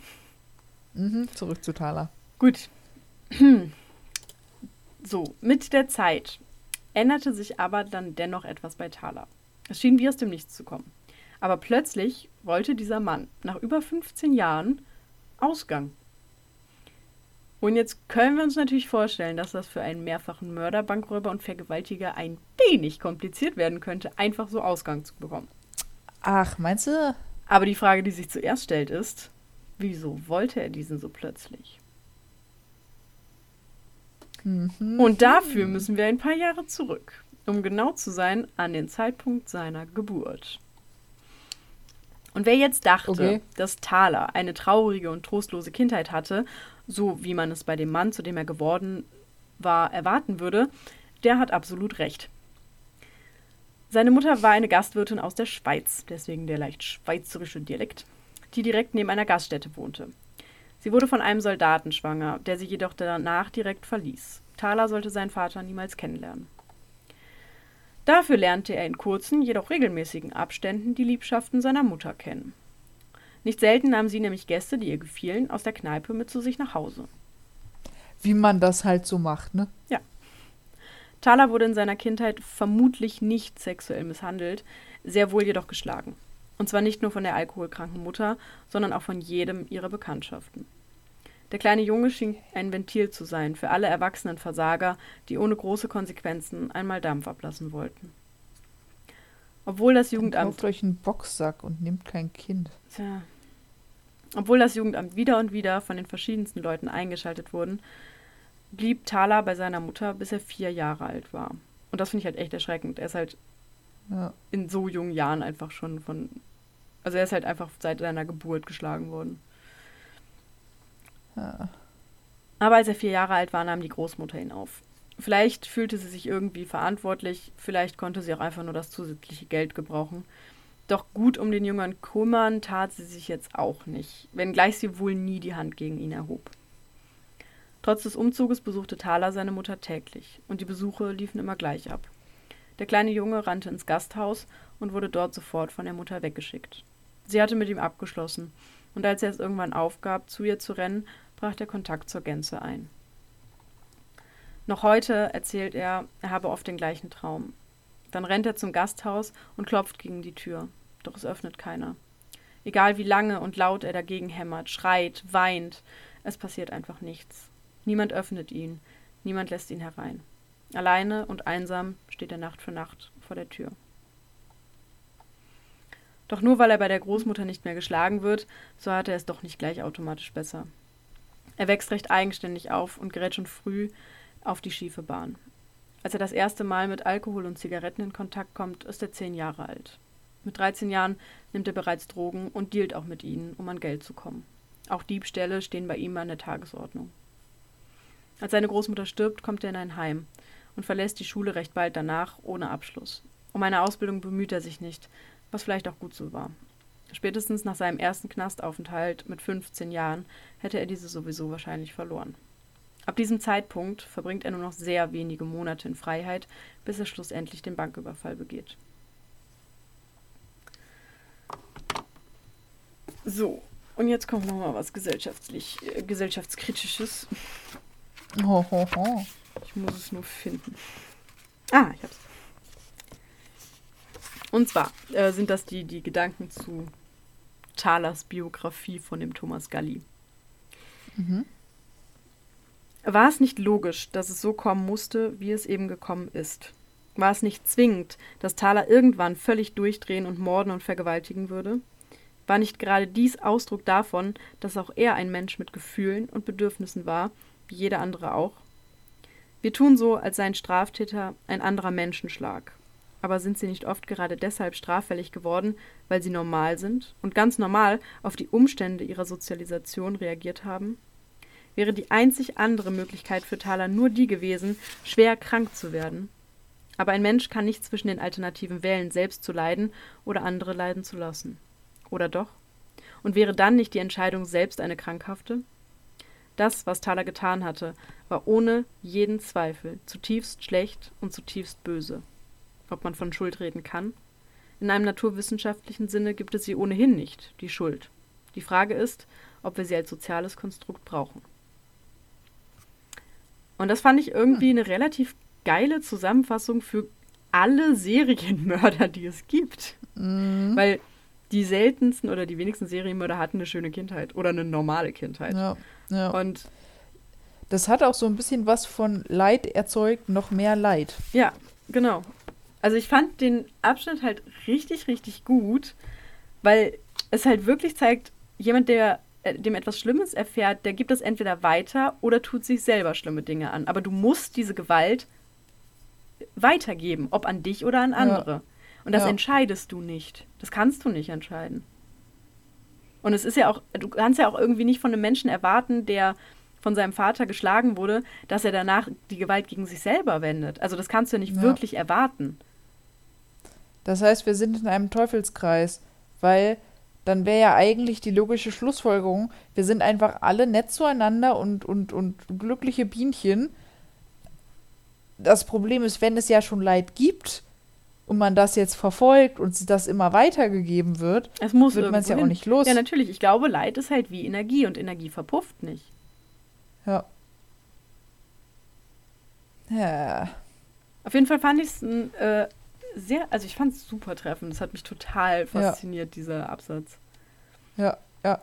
Mhm, zurück zu Thaler. Gut. So, mit der Zeit änderte sich aber dann dennoch etwas bei Thaler. Es schien wie aus dem Nichts zu kommen. Aber plötzlich wollte dieser Mann nach über 15 Jahren Ausgang. Und jetzt können wir uns natürlich vorstellen, dass das für einen mehrfachen Mörder, Bankräuber und Vergewaltiger ein wenig kompliziert werden könnte, einfach so Ausgang zu bekommen. Ach, meinst du? Aber die Frage, die sich zuerst stellt, ist, wieso wollte er diesen so plötzlich? Mhm. Und dafür müssen wir ein paar Jahre zurück, um genau zu sein, an den Zeitpunkt seiner Geburt. Und wer jetzt dachte, Okay. dass Thaler eine traurige und trostlose Kindheit hatte, so wie man es bei dem Mann, zu dem er geworden war, erwarten würde, der hat absolut recht. Seine Mutter war eine Gastwirtin aus der Schweiz, deswegen der leicht schweizerische Dialekt, die direkt neben einer Gaststätte wohnte. Sie wurde von einem Soldaten schwanger, der sie jedoch danach direkt verließ. Thaler sollte seinen Vater niemals kennenlernen. Dafür lernte er in kurzen, jedoch regelmäßigen Abständen die Liebschaften seiner Mutter kennen. Nicht selten nahm sie nämlich Gäste, die ihr gefielen, aus der Kneipe mit zu sich nach Hause. Wie man das halt so macht, ne? Thaler wurde in seiner Kindheit vermutlich nicht sexuell misshandelt, sehr wohl jedoch geschlagen. Und zwar nicht nur von der alkoholkranken Mutter, sondern auch von jedem ihrer Bekanntschaften. Der kleine Junge schien ein Ventil zu sein für alle erwachsenen Versager, die ohne große Konsequenzen einmal Dampf ablassen wollten. Obwohl das Jugendamt Kauft euch einen Boxsack und nehmt kein Kind. Tja. Obwohl das Jugendamt wieder und wieder von den verschiedensten Leuten eingeschaltet wurden, blieb Thaler bei seiner Mutter, bis er vier Jahre alt war. Und das finde ich halt echt erschreckend. Er ist halt Ja. In so jungen Jahren einfach schon von. Also er ist halt einfach seit seiner Geburt geschlagen worden. Ja. Aber als er vier Jahre alt war, nahm die Großmutter ihn auf. Vielleicht fühlte sie sich irgendwie verantwortlich, vielleicht konnte sie auch einfach nur das zusätzliche Geld gebrauchen. Doch gut um den Jüngern kümmern tat sie sich jetzt auch nicht, wenngleich sie wohl nie die Hand gegen ihn erhob. Trotz des Umzuges besuchte Thaler seine Mutter täglich, und die Besuche liefen immer gleich ab. Der kleine Junge rannte ins Gasthaus und wurde dort sofort von der Mutter weggeschickt. Sie hatte mit ihm abgeschlossen, und als er es irgendwann aufgab, zu ihr zu rennen, brach der Kontakt zur Gänze ein. Noch heute erzählt er, er habe oft den gleichen Traum. Dann rennt er zum Gasthaus und klopft gegen die Tür, doch es öffnet keiner. Egal wie lange und laut er dagegen hämmert, schreit, weint, es passiert einfach nichts. Niemand öffnet ihn, niemand lässt ihn herein. Alleine und einsam steht er Nacht für Nacht vor der Tür. Doch nur weil er bei der Großmutter nicht mehr geschlagen wird, so hat er es doch nicht gleich automatisch besser. Er wächst recht eigenständig auf und gerät schon früh auf die schiefe Bahn. Als er das erste Mal mit Alkohol und Zigaretten in Kontakt kommt, ist er zehn Jahre alt. Mit 13 Jahren nimmt er bereits Drogen und dealt auch mit ihnen, um an Geld zu kommen. Auch Diebstähle stehen bei ihm an der Tagesordnung. Als seine Großmutter stirbt, kommt er in ein Heim und verlässt die Schule recht bald danach ohne Abschluss. Um eine Ausbildung bemüht er sich nicht, was vielleicht auch gut so war. Spätestens nach seinem ersten Knastaufenthalt mit 15 Jahren hätte er diese sowieso wahrscheinlich verloren. Ab diesem Zeitpunkt verbringt er nur noch sehr wenige Monate in Freiheit, bis er schlussendlich den Banküberfall begeht. So, und jetzt kommt noch mal was gesellschaftlich, äh, gesellschaftskritisches. Ho, ho, ho. Ich muss es nur finden. Ah, ich hab's. Und zwar äh, sind das die, die Gedanken zu Thalers Biografie von dem Thomas Galli. Mhm. War es nicht logisch, dass es so kommen musste, wie es eben gekommen ist? War es nicht zwingend, dass Thaler irgendwann völlig durchdrehen und morden und vergewaltigen würde? War nicht gerade dies Ausdruck davon, dass auch er ein Mensch mit Gefühlen und Bedürfnissen war, wie jeder andere auch? Wir tun so, als sei ein Straftäter ein anderer Menschenschlag. Aber sind sie nicht oft gerade deshalb straffällig geworden, weil sie normal sind und ganz normal auf die Umstände ihrer Sozialisation reagiert haben? Wäre die einzig andere Möglichkeit für Thaler nur die gewesen, schwer krank zu werden? Aber ein Mensch kann nicht zwischen den Alternativen wählen, selbst zu leiden oder andere leiden zu lassen. Oder doch? Und wäre dann nicht die Entscheidung selbst eine krankhafte? Das, was Thaler getan hatte, war ohne jeden Zweifel zutiefst schlecht und zutiefst böse. Ob man von Schuld reden kann? In einem naturwissenschaftlichen Sinne gibt es sie ohnehin nicht, die Schuld. Die Frage ist, ob wir sie als soziales Konstrukt brauchen. Und das fand ich irgendwie eine relativ geile Zusammenfassung für alle Serienmörder, die es gibt. Mhm. Weil die seltensten oder die wenigsten Serienmörder hatten eine schöne Kindheit oder eine normale Kindheit. Ja, ja. Und Das hat auch so ein bisschen was von Leid erzeugt, noch mehr Leid. ja, genau. Also ich fand den Abschnitt halt richtig, richtig gut, weil es halt wirklich zeigt, jemand, der äh, dem etwas Schlimmes erfährt, der gibt es entweder weiter oder tut sich selber schlimme Dinge an. Aber du musst diese Gewalt weitergeben, ob an dich oder an andere. Und das Ja. entscheidest du nicht. Das kannst du nicht entscheiden. Und es ist ja auch, du kannst ja auch irgendwie nicht von einem Menschen erwarten, der von seinem Vater geschlagen wurde, dass er danach die Gewalt gegen sich selber wendet. Also das kannst du ja nicht Ja. wirklich erwarten. Das heißt, wir sind in einem Teufelskreis, weil dann wäre ja eigentlich die logische Schlussfolgerung, wir sind einfach alle nett zueinander und, und, und glückliche Bienchen. Das Problem ist, wenn es ja schon Leid gibt und man das jetzt verfolgt und das immer weitergegeben wird, Es muss wird man es ja auch nicht los. Ja, natürlich. Ich glaube, Leid ist halt wie Energie und Energie verpufft nicht. Ja. Ja. Auf jeden Fall fand ich es äh, sehr, also ich fand es super treffend. Das hat mich total fasziniert, dieser Absatz. Ja, ja.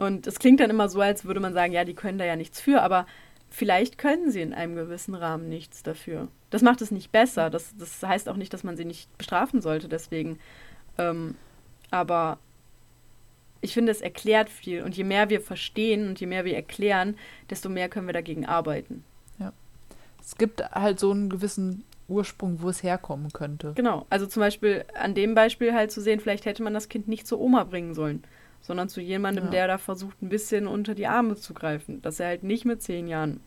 Und es klingt dann immer so, als würde man sagen, ja, die können da ja nichts für, aber vielleicht können sie in einem gewissen Rahmen nichts dafür. Das macht es nicht besser. Das, das heißt auch nicht, dass man sie nicht bestrafen sollte, deswegen. Ähm, aber ich finde, es erklärt viel. Und je mehr wir verstehen und je mehr wir erklären, desto mehr können wir dagegen arbeiten. Es gibt halt so einen gewissen Ursprung, wo es herkommen könnte. Genau, also zum Beispiel an dem Beispiel halt zu sehen, vielleicht hätte man das Kind nicht zur Oma bringen sollen, sondern zu jemandem, Ja. der da versucht, ein bisschen unter die Arme zu greifen, dass er halt nicht mit zehn Jahren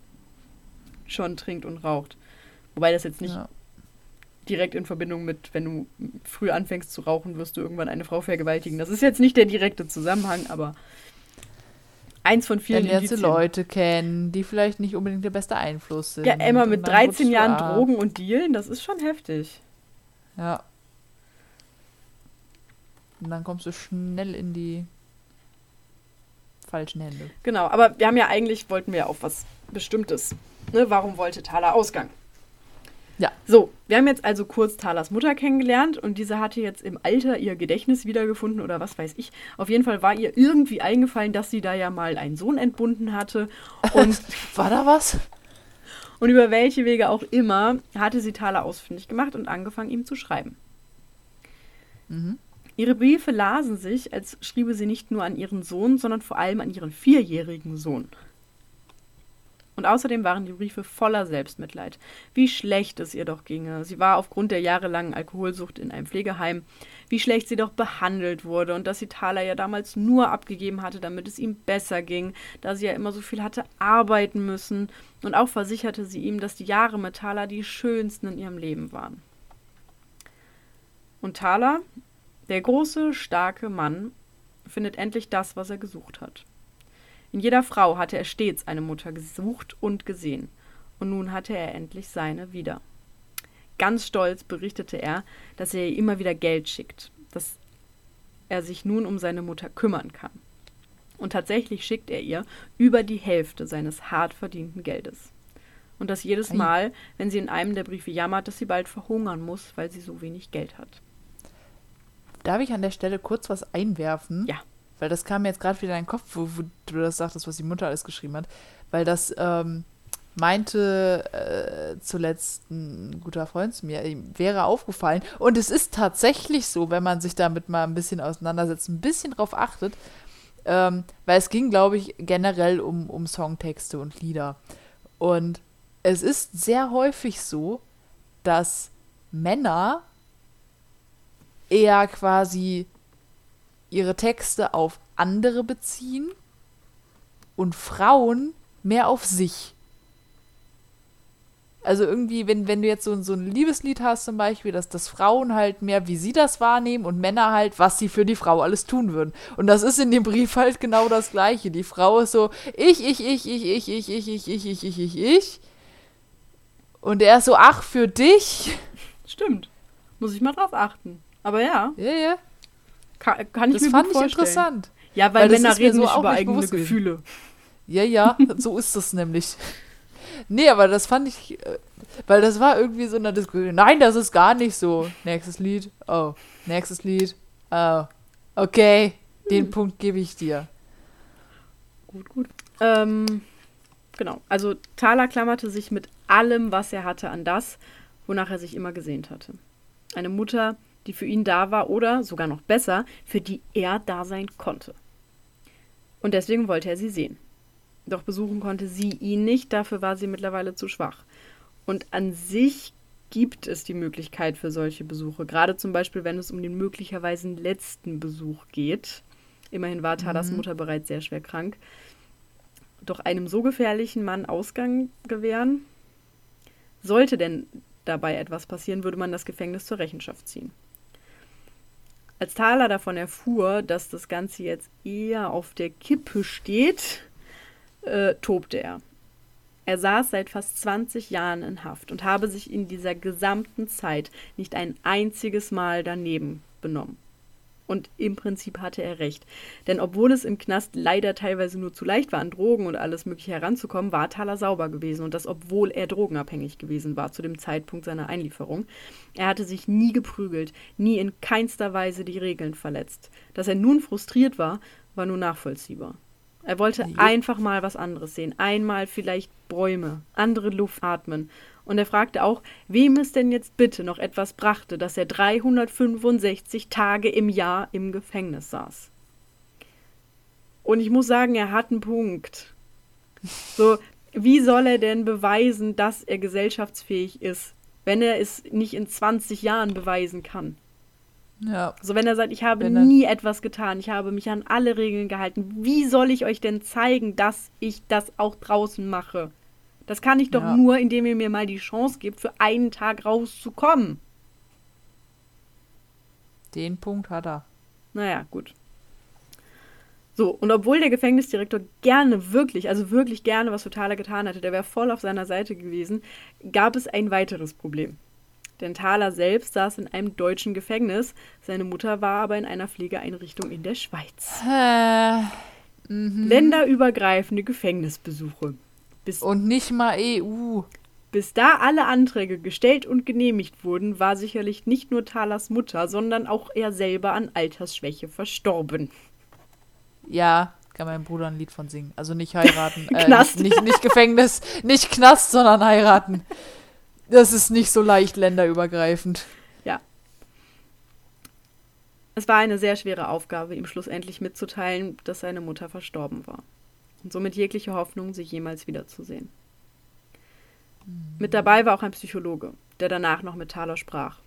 schon trinkt und raucht. Wobei das jetzt nicht Ja. direkt in Verbindung mit, wenn du früh anfängst zu rauchen, wirst du irgendwann eine Frau vergewaltigen. Das ist jetzt nicht der direkte Zusammenhang, aber eins von Dann vielen lernst du. Leute kennen, die vielleicht nicht unbedingt der beste Einfluss sind. Ja, Emma mit dann 13 rutschst du Jahren. Drogen und Dealen, das ist schon heftig. Ja. Und dann kommst du schnell in die falschen Hände. Genau, aber wir haben ja eigentlich, wollten wir ja auf was Bestimmtes. Ne? Warum wollte Thaler Ausgang? Ja. So, wir haben jetzt also kurz Thalers Mutter kennengelernt und diese hatte jetzt im Alter ihr Gedächtnis wiedergefunden oder was weiß ich. Auf jeden Fall war ihr irgendwie eingefallen, dass sie da ja mal einen Sohn entbunden hatte und, War da was? und über welche Wege auch immer hatte sie Thaler ausfindig gemacht und angefangen, ihm zu schreiben. Mhm. Ihre Briefe lasen sich, als schriebe sie nicht nur an ihren Sohn, sondern vor allem an ihren vierjährigen Sohn. Und außerdem waren die Briefe voller Selbstmitleid. Wie schlecht es ihr doch ginge. Sie war aufgrund der jahrelangen Alkoholsucht in einem Pflegeheim. Wie schlecht sie doch behandelt wurde und dass sie Thaler ja damals nur abgegeben hatte, damit es ihm besser ging, da sie ja immer so viel hatte arbeiten müssen. Und auch versicherte sie ihm, dass die Jahre mit Thaler die schönsten in ihrem Leben waren. Und Thaler, der große, starke Mann findet endlich das, was er gesucht hat. In jeder Frau hatte er stets eine Mutter gesucht und gesehen. Und nun hatte er endlich seine wieder. Ganz stolz berichtete er, dass er ihr immer wieder Geld schickt, dass er sich nun um seine Mutter kümmern kann. Und tatsächlich schickt er ihr über die Hälfte seines hart verdienten Geldes. Und das jedes. Mal, wenn sie in einem der Briefe jammert, dass sie bald verhungern muss, weil sie so wenig Geld hat. Darf ich an der Stelle kurz was einwerfen? Ja. Weil das kam mir jetzt gerade wieder in den Kopf, wo, wo du das sagtest, was die Mutter alles geschrieben hat. Weil das ähm, meinte äh, zuletzt ein guter Freund zu mir, ihm wäre aufgefallen. Und es ist tatsächlich so, wenn man sich damit mal ein bisschen auseinandersetzt, ein bisschen drauf achtet. Ähm, weil es ging, glaube ich, generell um, um Songtexte und Lieder. Und es ist sehr häufig so, dass Männer eher quasi ihre Texte auf andere beziehen und Frauen mehr auf sich. Also irgendwie, wenn, wenn du jetzt so, so ein Liebeslied hast zum Beispiel, dass, dass Frauen halt mehr, wie sie das wahrnehmen und Männer halt, was sie für die Frau alles tun würden. Und das ist in dem Brief halt genau das Gleiche. Die Frau ist so, ich, ich, ich, ich, ich, ich, ich, ich, ich, ich, ich, ich, ich. Und er ist so, ach, für dich. Stimmt. Muss ich mal drauf achten. Aber ja, Ja, ja. Kann, kann ich Das mir fand gut ich vorstellen. interessant. Ja, weil, Weil das Männer reden so nicht auch über nicht eigene gewesen. Gefühle. Ja, ja, so ist es nämlich. Nee, aber das fand ich, äh, weil das war irgendwie so eine Diskussion. Nein, das ist gar nicht so. Nächstes Lied. Oh, nächstes Lied. Oh, okay, den Punkt gebe ich dir. Gut, gut. Ähm, genau. Also Thaler klammerte sich mit allem, was er hatte, an das, wonach er sich immer gesehnt hatte. Eine Mutter, die für ihn da war oder, sogar noch besser, für die er da sein konnte. Und deswegen wollte er sie sehen. Doch besuchen konnte sie ihn nicht, dafür war sie mittlerweile zu schwach. Und an sich gibt es die Möglichkeit für solche Besuche, gerade zum Beispiel, wenn es um den möglicherweise letzten Besuch geht. Immerhin war Thalers Mutter bereits sehr schwer krank. Doch einem so gefährlichen Mann Ausgang gewähren? Sollte denn dabei etwas passieren, würde man das Gefängnis zur Rechenschaft ziehen. Als Thaler davon erfuhr, dass das Ganze jetzt eher auf der Kippe steht, äh, tobte er. Er saß seit fast 20 Jahren in Haft und habe sich in dieser gesamten Zeit nicht ein einziges Mal daneben benommen. Und im Prinzip hatte er recht. Denn obwohl es im Knast leider teilweise nur zu leicht war, an Drogen und alles Mögliche heranzukommen, war Thaler sauber gewesen. Und das, obwohl er drogenabhängig gewesen war zu dem Zeitpunkt seiner Einlieferung. Er hatte sich nie geprügelt, nie in keinster Weise die Regeln verletzt. Dass er nun frustriert war, war nur nachvollziehbar. Er wollte einfach mal was anderes sehen. Einmal vielleicht Bäume, andere Luft atmen. Und er fragte auch, wem es denn jetzt bitte noch etwas brachte, dass er 365 Tage im Jahr im Gefängnis saß. Und ich muss sagen, er hat einen Punkt. So, wie soll er denn beweisen, dass er gesellschaftsfähig ist, wenn er es nicht in 20 Jahren beweisen kann. Ja. Also wenn er sagt, ich habe Wenn er- nie etwas getan, ich habe mich an alle Regeln gehalten, wie soll ich euch denn zeigen, dass ich das auch draußen mache? Das kann ich doch Ja. nur, indem ihr mir mal die Chance gibt, für einen Tag rauszukommen. Den Punkt hat er. Naja, gut. So, und obwohl der Gefängnisdirektor gerne, wirklich, also wirklich gerne was für Thaler getan hätte, der wäre voll auf seiner Seite gewesen, gab es ein weiteres Problem. Denn Thaler selbst saß in einem deutschen Gefängnis, seine Mutter war aber in einer Pflegeeinrichtung in der Schweiz. Äh, mhm. Länderübergreifende Gefängnisbesuche. Bis, Und nicht mal EU. bis da alle Anträge gestellt und genehmigt wurden, war sicherlich nicht nur Thalers Mutter, sondern auch er selber an Altersschwäche verstorben. Ja, kann mein Bruder ein Lied von singen. Also nicht heiraten. Äh, Knast. Nicht, nicht, nicht Gefängnis, nicht Knast, sondern heiraten. Das ist nicht so leicht länderübergreifend. Es war eine sehr schwere Aufgabe, ihm schlussendlich mitzuteilen, dass seine Mutter verstorben war. Und somit jegliche Hoffnung, sie jemals wiederzusehen. Mit dabei war auch ein Psychologe, der danach noch mit Thaler sprach.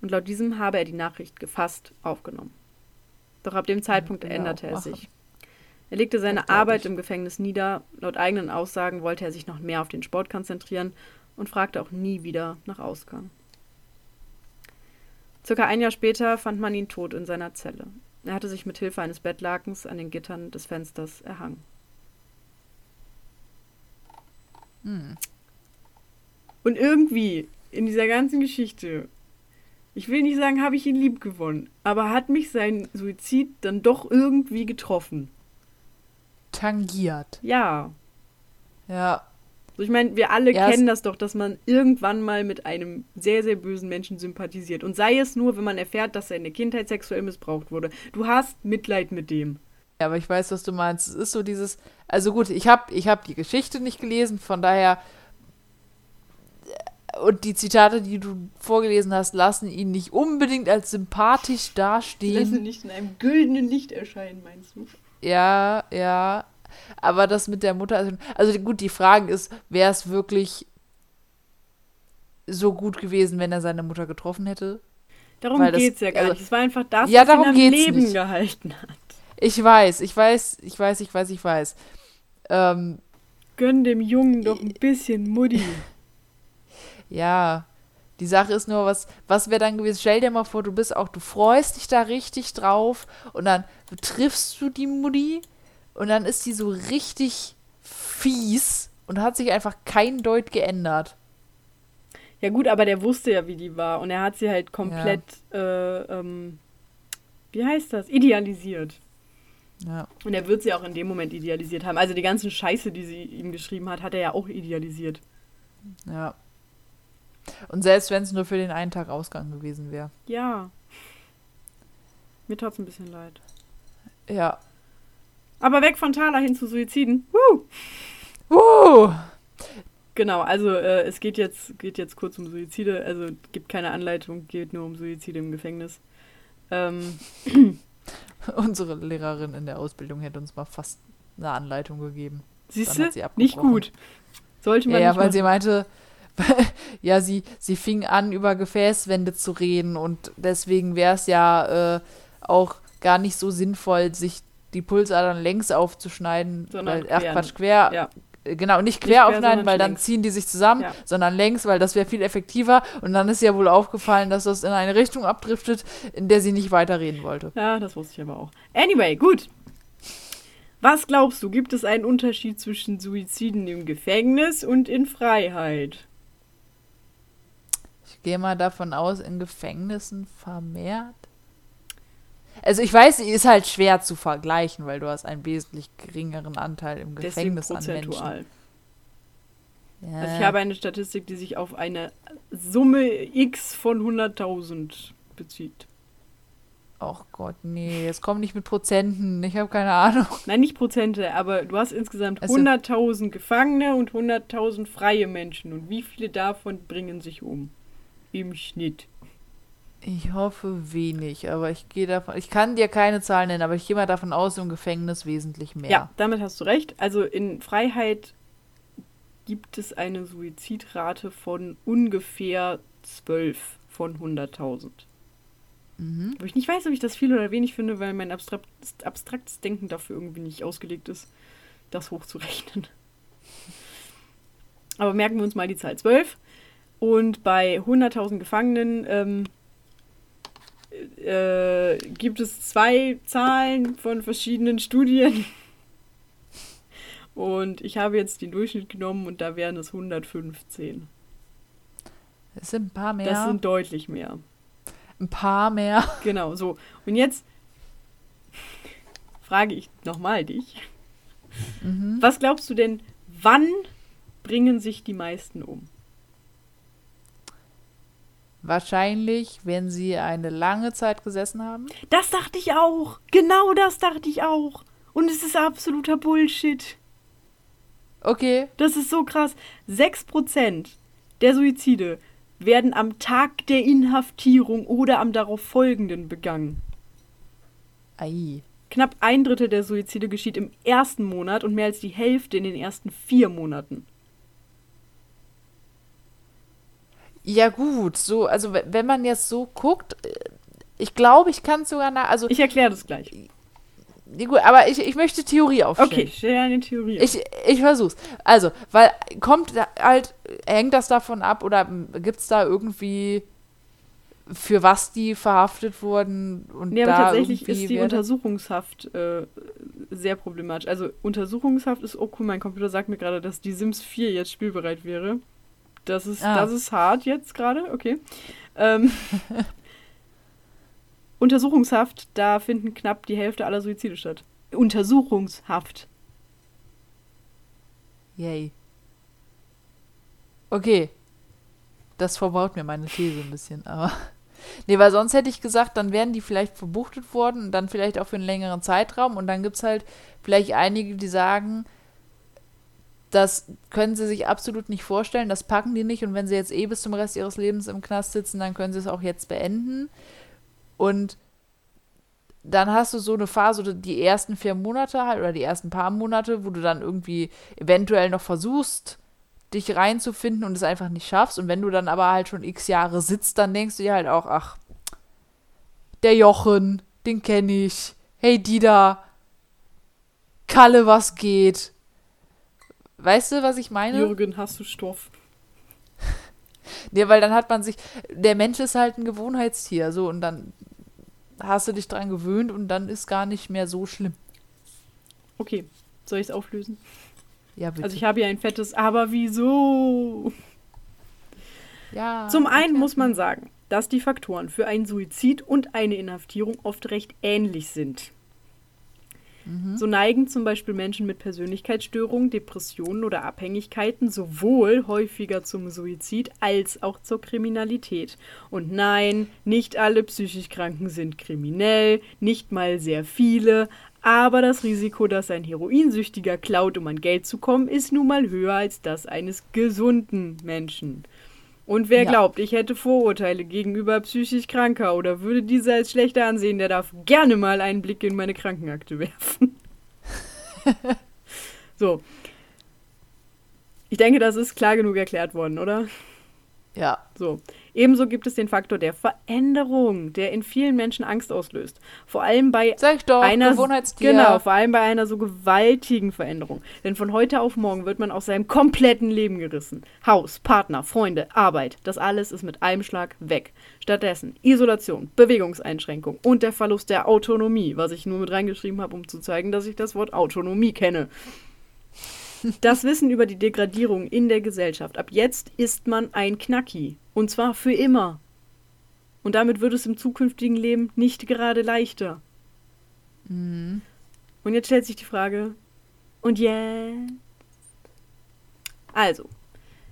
Und laut diesem habe er die Nachricht gefasst aufgenommen. Doch ab dem Zeitpunkt er änderte er sich. Er legte seine Arbeit im Gefängnis nieder. Laut eigenen Aussagen wollte er sich noch mehr auf den Sport konzentrieren und fragte auch nie wieder nach Ausgang. Circa ein Jahr später fand man ihn tot in seiner Zelle. Er hatte sich mit Hilfe eines Bettlakens an den Gittern des Fensters erhangen. Hm. Und irgendwie in dieser ganzen Geschichte, ich will nicht sagen, habe ich ihn lieb gewonnen, aber hat mich sein Suizid dann doch irgendwie getroffen. Tangiert. Ja. Ja. So, ich meine, wir alle Ja, kennen das doch, dass man irgendwann mal mit einem sehr, sehr bösen Menschen sympathisiert. Und sei es nur, wenn man erfährt, dass seine Kindheit sexuell missbraucht wurde. Du hast Mitleid mit dem. Ja, aber ich weiß, was du meinst. Es ist so dieses. Also gut, ich habe ich hab die Geschichte nicht gelesen, von daher. Und die Zitate, die du vorgelesen hast, lassen ihn nicht unbedingt als sympathisch dastehen. nicht in einem güldenen Licht erscheinen, meinst du? Ja, ja. Aber das mit der Mutter. Also, also gut, die Frage ist, wäre es wirklich so gut gewesen, wenn er seine Mutter getroffen hätte? Darum das- geht's ja gar also- nicht. Es war einfach das, Ja, was ihn am Leben nicht. gehalten hat. Ich weiß, ich weiß, ich weiß, ich weiß, ich weiß. Ähm, Gönn dem Jungen doch ein bisschen Mutti. Ja, die Sache ist nur, was, was wäre dann gewesen? Stell dir mal vor, du bist auch, du freust dich da richtig drauf und dann triffst du die Mutti und dann ist die so richtig fies und hat sich einfach kein Deut geändert. Ja gut, aber der wusste ja, wie die war. Und er hat sie halt komplett, äh, ähm, wie heißt das, idealisiert. Ja, Und er wird sie auch in dem Moment idealisiert haben. Also die ganzen Scheiße, die sie ihm geschrieben hat, hat er ja auch idealisiert. ja. Und selbst wenn es nur für den einen Tag Ausgang gewesen wäre. Ja. Mir tat's ein bisschen leid. Ja. Aber weg von Thaler hin zu Suiziden. Woo! Uh, Genau, also äh, es geht jetzt, geht jetzt kurz um Suizide. Also gibt keine Anleitung, geht nur um Suizide im Gefängnis. Ähm, unsere Lehrerin in der Ausbildung hätte uns mal fast eine Anleitung gegeben. siehst du? Nicht gut. Sollte Ja, man ja, nicht weil machen. sie meinte, ja, sie, sie fing an, über Gefäßwände zu reden und deswegen wäre es ja äh, auch gar nicht so sinnvoll, sich die Pulsadern längs aufzuschneiden. Sondern weil, ach quer. Quatsch, quer. Ja. Äh, Genau, nicht quer, quer aufschneiden, sondern weil dann längs. ziehen die sich zusammen, Ja. sondern längs, weil das wäre viel effektiver. Und dann ist ihr wohl aufgefallen, dass das in eine Richtung abdriftet, in der sie nicht weiterreden wollte. Ja, das wusste ich aber auch. Anyway, gut. Was glaubst du, gibt es einen Unterschied zwischen Suiziden im Gefängnis und in Freiheit? Ich gehe mal davon aus, in Gefängnissen vermehrt. Also ich weiß, sie ist halt schwer zu vergleichen, weil du hast einen wesentlich geringeren Anteil im Deswegen Gefängnis an Menschen. prozentual. Ja. Also ich habe eine Statistik, die sich auf eine Summe X von 100.000 bezieht. Och Gott, nee, jetzt komm nicht mit Prozenten. Ich habe keine Ahnung. Nein, nicht Prozente, aber du hast insgesamt Also- 100.000 Gefangene und 100.000 freie Menschen. Und wie viele davon bringen sich um? Im Schnitt. Ich hoffe wenig, aber ich gehe davon. Ich kann dir keine Zahlen nennen, aber ich gehe mal davon aus, im Gefängnis wesentlich mehr. Ja, damit hast du recht. Also in Freiheit gibt es eine Suizidrate von ungefähr 12 von 100.000. Mhm. Wo ich nicht weiß, ob ich das viel oder wenig finde, weil mein abstrakt, abstraktes Denken dafür irgendwie nicht ausgelegt ist, das hochzurechnen. Aber merken wir uns mal die Zahl 12. Und bei 100.000 Gefangenen ähm, äh, gibt es zwei Zahlen von verschiedenen Studien. Und ich habe jetzt den Durchschnitt genommen und da wären es 115. Es sind ein paar mehr. Das sind deutlich mehr. ein paar mehr. Genau, so. Und jetzt frage ich nochmal dich. Mhm. Was glaubst du denn, wann bringen sich die meisten um? Wahrscheinlich, wenn sie eine lange Zeit gesessen haben. Das dachte ich auch. Genau das dachte ich auch. Und es ist absoluter Bullshit. Okay. Das ist so krass. 6% der Suizide werden am Tag der Inhaftierung oder am darauf folgenden begangen. Ei. Knapp ein Drittel der Suizide geschieht im ersten Monat und mehr als die Hälfte in den ersten vier Monaten. Ja, gut. So, also wenn man jetzt so guckt, äh, ich glaube, ich kann es sogar nach. Also, Ich erkläre das gleich. nee, gut, aber ich, ich möchte Theorie aufstellen. Okay, stell eine Theorie. auf. Ich, ich versuch's. Also, weil kommt halt, hängt das davon ab oder gibt es da irgendwie, für was die verhaftet wurden und Nee, aber da tatsächlich ist die Untersuchungshaft äh, sehr problematisch. Also Untersuchungshaft ist, oh cool, mein Computer sagt mir gerade, dass die Sims 4 jetzt spielbereit wäre. Das ist, Ah. das ist hart jetzt gerade, okay. Ähm, Untersuchungshaft, da finden knapp die Hälfte aller Suizide statt. Untersuchungshaft. Yay. Okay. Das verbaut mir meine These ein bisschen, aber. Nee, weil sonst hätte ich gesagt, dann wären die vielleicht verbuchtet worden und dann vielleicht auch für einen längeren Zeitraum und dann gibt es halt vielleicht einige, die sagen, das können sie sich absolut nicht vorstellen, das packen die nicht und wenn sie jetzt eh bis zum Rest ihres Lebens im Knast sitzen, dann können sie es auch jetzt beenden. Und dann hast du so eine Phase, die ersten vier Monate halt oder die ersten paar Monate, wo du dann irgendwie eventuell noch versuchst, dich reinzufinden und es einfach nicht schaffst. Und wenn du dann aber halt schon x Jahre sitzt, dann denkst du dir halt auch, ach, der Jochen, den kenne ich. Hey, Dida. Kalle, was geht? Weißt du, was ich meine? Jürgen, hast du Stoff? Nee, weil dann hat man sich, der Mensch ist halt ein Gewohnheitstier, so, und dann hast du dich dran gewöhnt und dann ist gar nicht mehr so schlimm. Okay, soll ich es auflösen? Ja, bitte. Also ich habe hier ein fettes Aber wieso? ja, Zum einen muss man sagen, dass die Faktoren für einen Suizid und eine Inhaftierung oft recht ähnlich sind. So neigen zum Beispiel Menschen mit Persönlichkeitsstörungen, Depressionen oder Abhängigkeiten sowohl häufiger zum Suizid als auch zur Kriminalität. Und nein, nicht alle psychisch Kranken sind kriminell, nicht mal sehr viele, aber das Risiko, dass ein Heroinsüchtiger klaut, um an Geld zu kommen, ist nun mal höher als das eines gesunden Menschen. Und wer Ja. glaubt, ich hätte Vorurteile gegenüber psychisch Kranker oder würde diese als schlechter ansehen, der darf gerne mal einen Blick in meine Krankenakte werfen. so. Ich denke, das ist klar genug erklärt worden, oder? Ja, So. Ebenso gibt es den Faktor der Veränderung, der in vielen Menschen Angst auslöst. Vor allem bei doch, einer. Genau, vor allem bei einer so gewaltigen Veränderung. Denn von heute auf morgen wird man aus seinem kompletten Leben gerissen. Haus, Partner, Freunde, Arbeit, das alles ist mit einem Schlag weg. Stattdessen Isolation, Bewegungseinschränkung und der Verlust der Autonomie, was ich nur mit reingeschrieben habe, um zu zeigen, dass ich das Wort Autonomie kenne. Das Wissen über die Degradierung in der Gesellschaft. Ab jetzt ist man ein Knacki. Und zwar für immer. Und damit wird es im zukünftigen Leben nicht gerade leichter. Mhm. Und jetzt stellt sich die Frage, und jetzt? Also,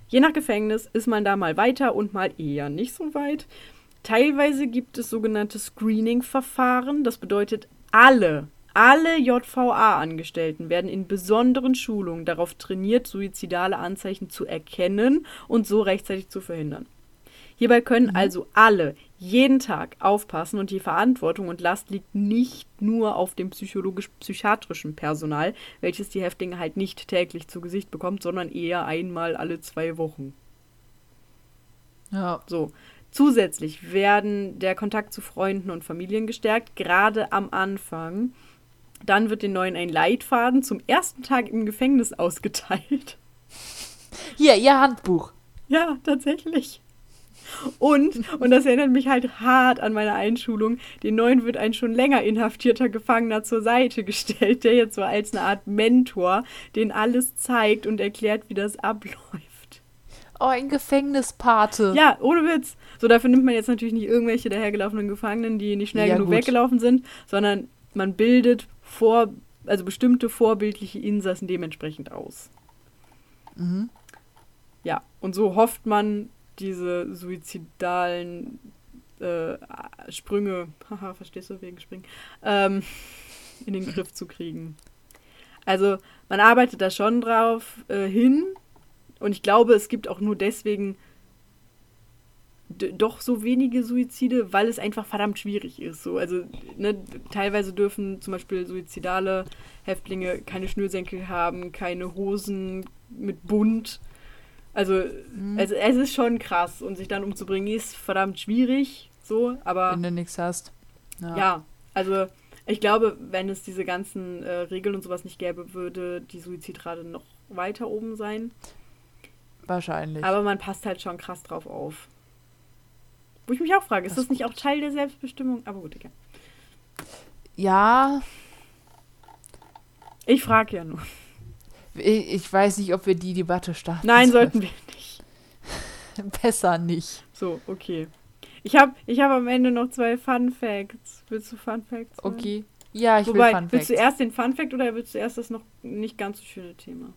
je nach Gefängnis ist man da mal weiter und mal eher nicht so weit. Teilweise gibt es sogenannte Screening-Verfahren. Das bedeutet, alle, alle JVA-Angestellten werden in besonderen Schulungen darauf trainiert, suizidale Anzeichen zu erkennen und so rechtzeitig zu verhindern. Hierbei können also alle jeden Tag aufpassen und die Verantwortung und Last liegt nicht nur auf dem psychologisch-psychiatrischen Personal, welches die Häftlinge halt nicht täglich zu Gesicht bekommt, sondern eher einmal alle zwei Wochen. Ja. So. Zusätzlich werden der Kontakt zu Freunden und Familien gestärkt, gerade am Anfang. Dann wird den Neuen ein Leitfaden zum ersten Tag im Gefängnis ausgeteilt. Hier, ihr Handbuch. Ja, tatsächlich. Und, und das erinnert mich halt hart an meine Einschulung, den Neuen wird ein schon länger inhaftierter Gefangener zur Seite gestellt, der jetzt so als eine Art Mentor den alles zeigt und erklärt, wie das abläuft. Oh, ein Gefängnispate. Ja, ohne Witz. So, dafür nimmt man jetzt natürlich nicht irgendwelche dahergelaufenen Gefangenen, die nicht schnell ja, genug gut. weggelaufen sind, sondern man bildet vor, also bestimmte vorbildliche Insassen dementsprechend aus. Mhm. Ja, und so hofft man, diese suizidalen äh, Sprünge, haha, verstehst du wegen Springen, ähm, in den Griff zu kriegen. Also man arbeitet da schon drauf äh, hin und ich glaube, es gibt auch nur deswegen doch so wenige Suizide, weil es einfach verdammt schwierig ist. So, also ne, teilweise dürfen zum Beispiel suizidale Häftlinge keine Schnürsenkel haben, keine Hosen mit Bund also, mhm. es, es ist schon krass und sich dann umzubringen ist verdammt schwierig, so, aber. Wenn du nichts hast. Ja. ja. also ich glaube, wenn es diese ganzen äh, Regeln und sowas nicht gäbe, würde die Suizidrate noch weiter oben sein. Wahrscheinlich. Aber man passt halt schon krass drauf auf. Wo ich mich auch frage, ist das, das nicht auch Teil der Selbstbestimmung? Aber gut, egal. Ja. Ich frage ja nur. Ich, ich weiß nicht, ob wir die Debatte starten. Nein, sollten wir nicht. Besser nicht. So, okay. Ich habe ich hab am Ende noch zwei Fun Facts. Willst du Fun Facts? Hören? Okay. Ja, ich Wobei, will Fun Facts. Willst du erst den Fun Fact oder willst du erst das noch nicht ganz so schöne Thema?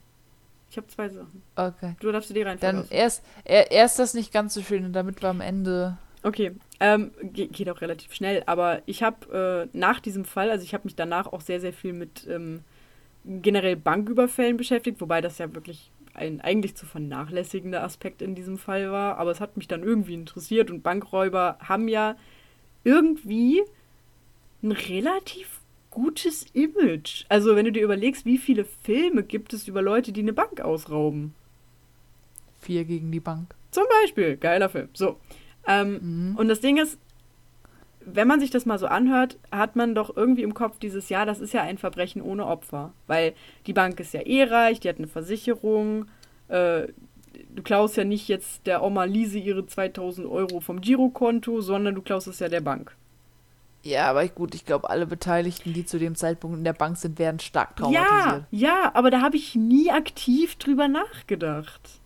Ich habe zwei Sachen. Okay. Du darfst dir rein Dann erst, er, erst das nicht ganz so schöne, damit wir am Ende. Okay, ähm, geht auch relativ schnell, aber ich habe äh, nach diesem Fall, also ich habe mich danach auch sehr, sehr viel mit ähm, generell Banküberfällen beschäftigt, wobei das ja wirklich ein eigentlich zu vernachlässigender Aspekt in diesem Fall war. Aber es hat mich dann irgendwie interessiert und Bankräuber haben ja irgendwie ein relativ gutes Image. Also wenn du dir überlegst, wie viele Filme gibt es über Leute, die eine Bank ausrauben. Vier gegen die Bank. Zum Beispiel, geiler Film. So. Ähm, mhm. Und das Ding ist, wenn man sich das mal so anhört, hat man doch irgendwie im Kopf dieses Jahr, das ist ja ein Verbrechen ohne Opfer. Weil die Bank ist ja eh reich, die hat eine Versicherung. Äh, du klaust ja nicht jetzt der Oma Lise ihre 2000 Euro vom Girokonto, sondern du klaust es ja der Bank. Ja, aber gut, ich glaube, alle Beteiligten, die zu dem Zeitpunkt in der Bank sind, werden stark traumatisiert. Ja, ja, aber da habe ich nie aktiv drüber nachgedacht.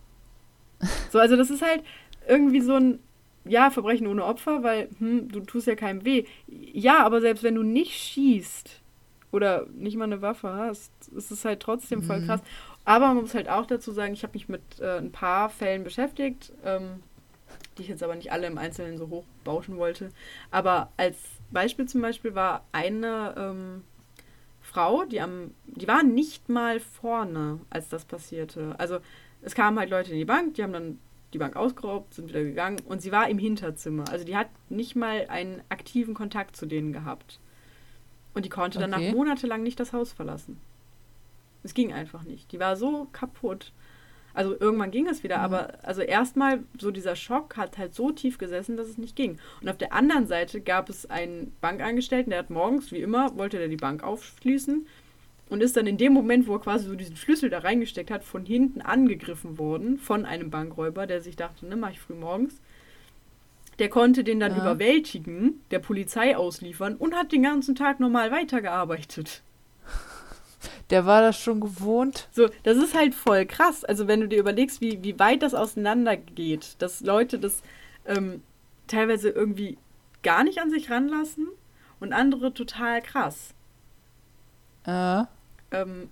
So, also das ist halt irgendwie so ein, ja, Verbrechen ohne Opfer, weil hm, du tust ja keinem weh. Ja, aber selbst wenn du nicht schießt oder nicht mal eine Waffe hast, ist es halt trotzdem voll mhm. krass. Aber man muss halt auch dazu sagen, ich habe mich mit äh, ein paar Fällen beschäftigt, ähm, die ich jetzt aber nicht alle im Einzelnen so hoch bauschen wollte. Aber als Beispiel zum Beispiel war eine ähm, Frau, die am, die war nicht mal vorne, als das passierte. Also es kamen halt Leute in die Bank, die haben dann die Bank ausgeraubt, sind wieder gegangen und sie war im Hinterzimmer. Also die hat nicht mal einen aktiven Kontakt zu denen gehabt. Und die konnte okay. danach monatelang nicht das Haus verlassen. Es ging einfach nicht. Die war so kaputt. Also irgendwann ging es wieder, mhm. aber also erstmal so dieser Schock hat halt so tief gesessen, dass es nicht ging. Und auf der anderen Seite gab es einen Bankangestellten, der hat morgens, wie immer, wollte der die Bank aufschließen und ist dann in dem Moment, wo er quasi so diesen Schlüssel da reingesteckt hat, von hinten angegriffen worden von einem Bankräuber, der sich dachte, ne, mach ich früh morgens. Der konnte den dann ja. überwältigen, der Polizei ausliefern und hat den ganzen Tag normal weitergearbeitet. Der war das schon gewohnt. So, das ist halt voll krass. Also wenn du dir überlegst, wie, wie weit das auseinandergeht, dass Leute das ähm, teilweise irgendwie gar nicht an sich ranlassen und andere total krass. Äh. Ähm,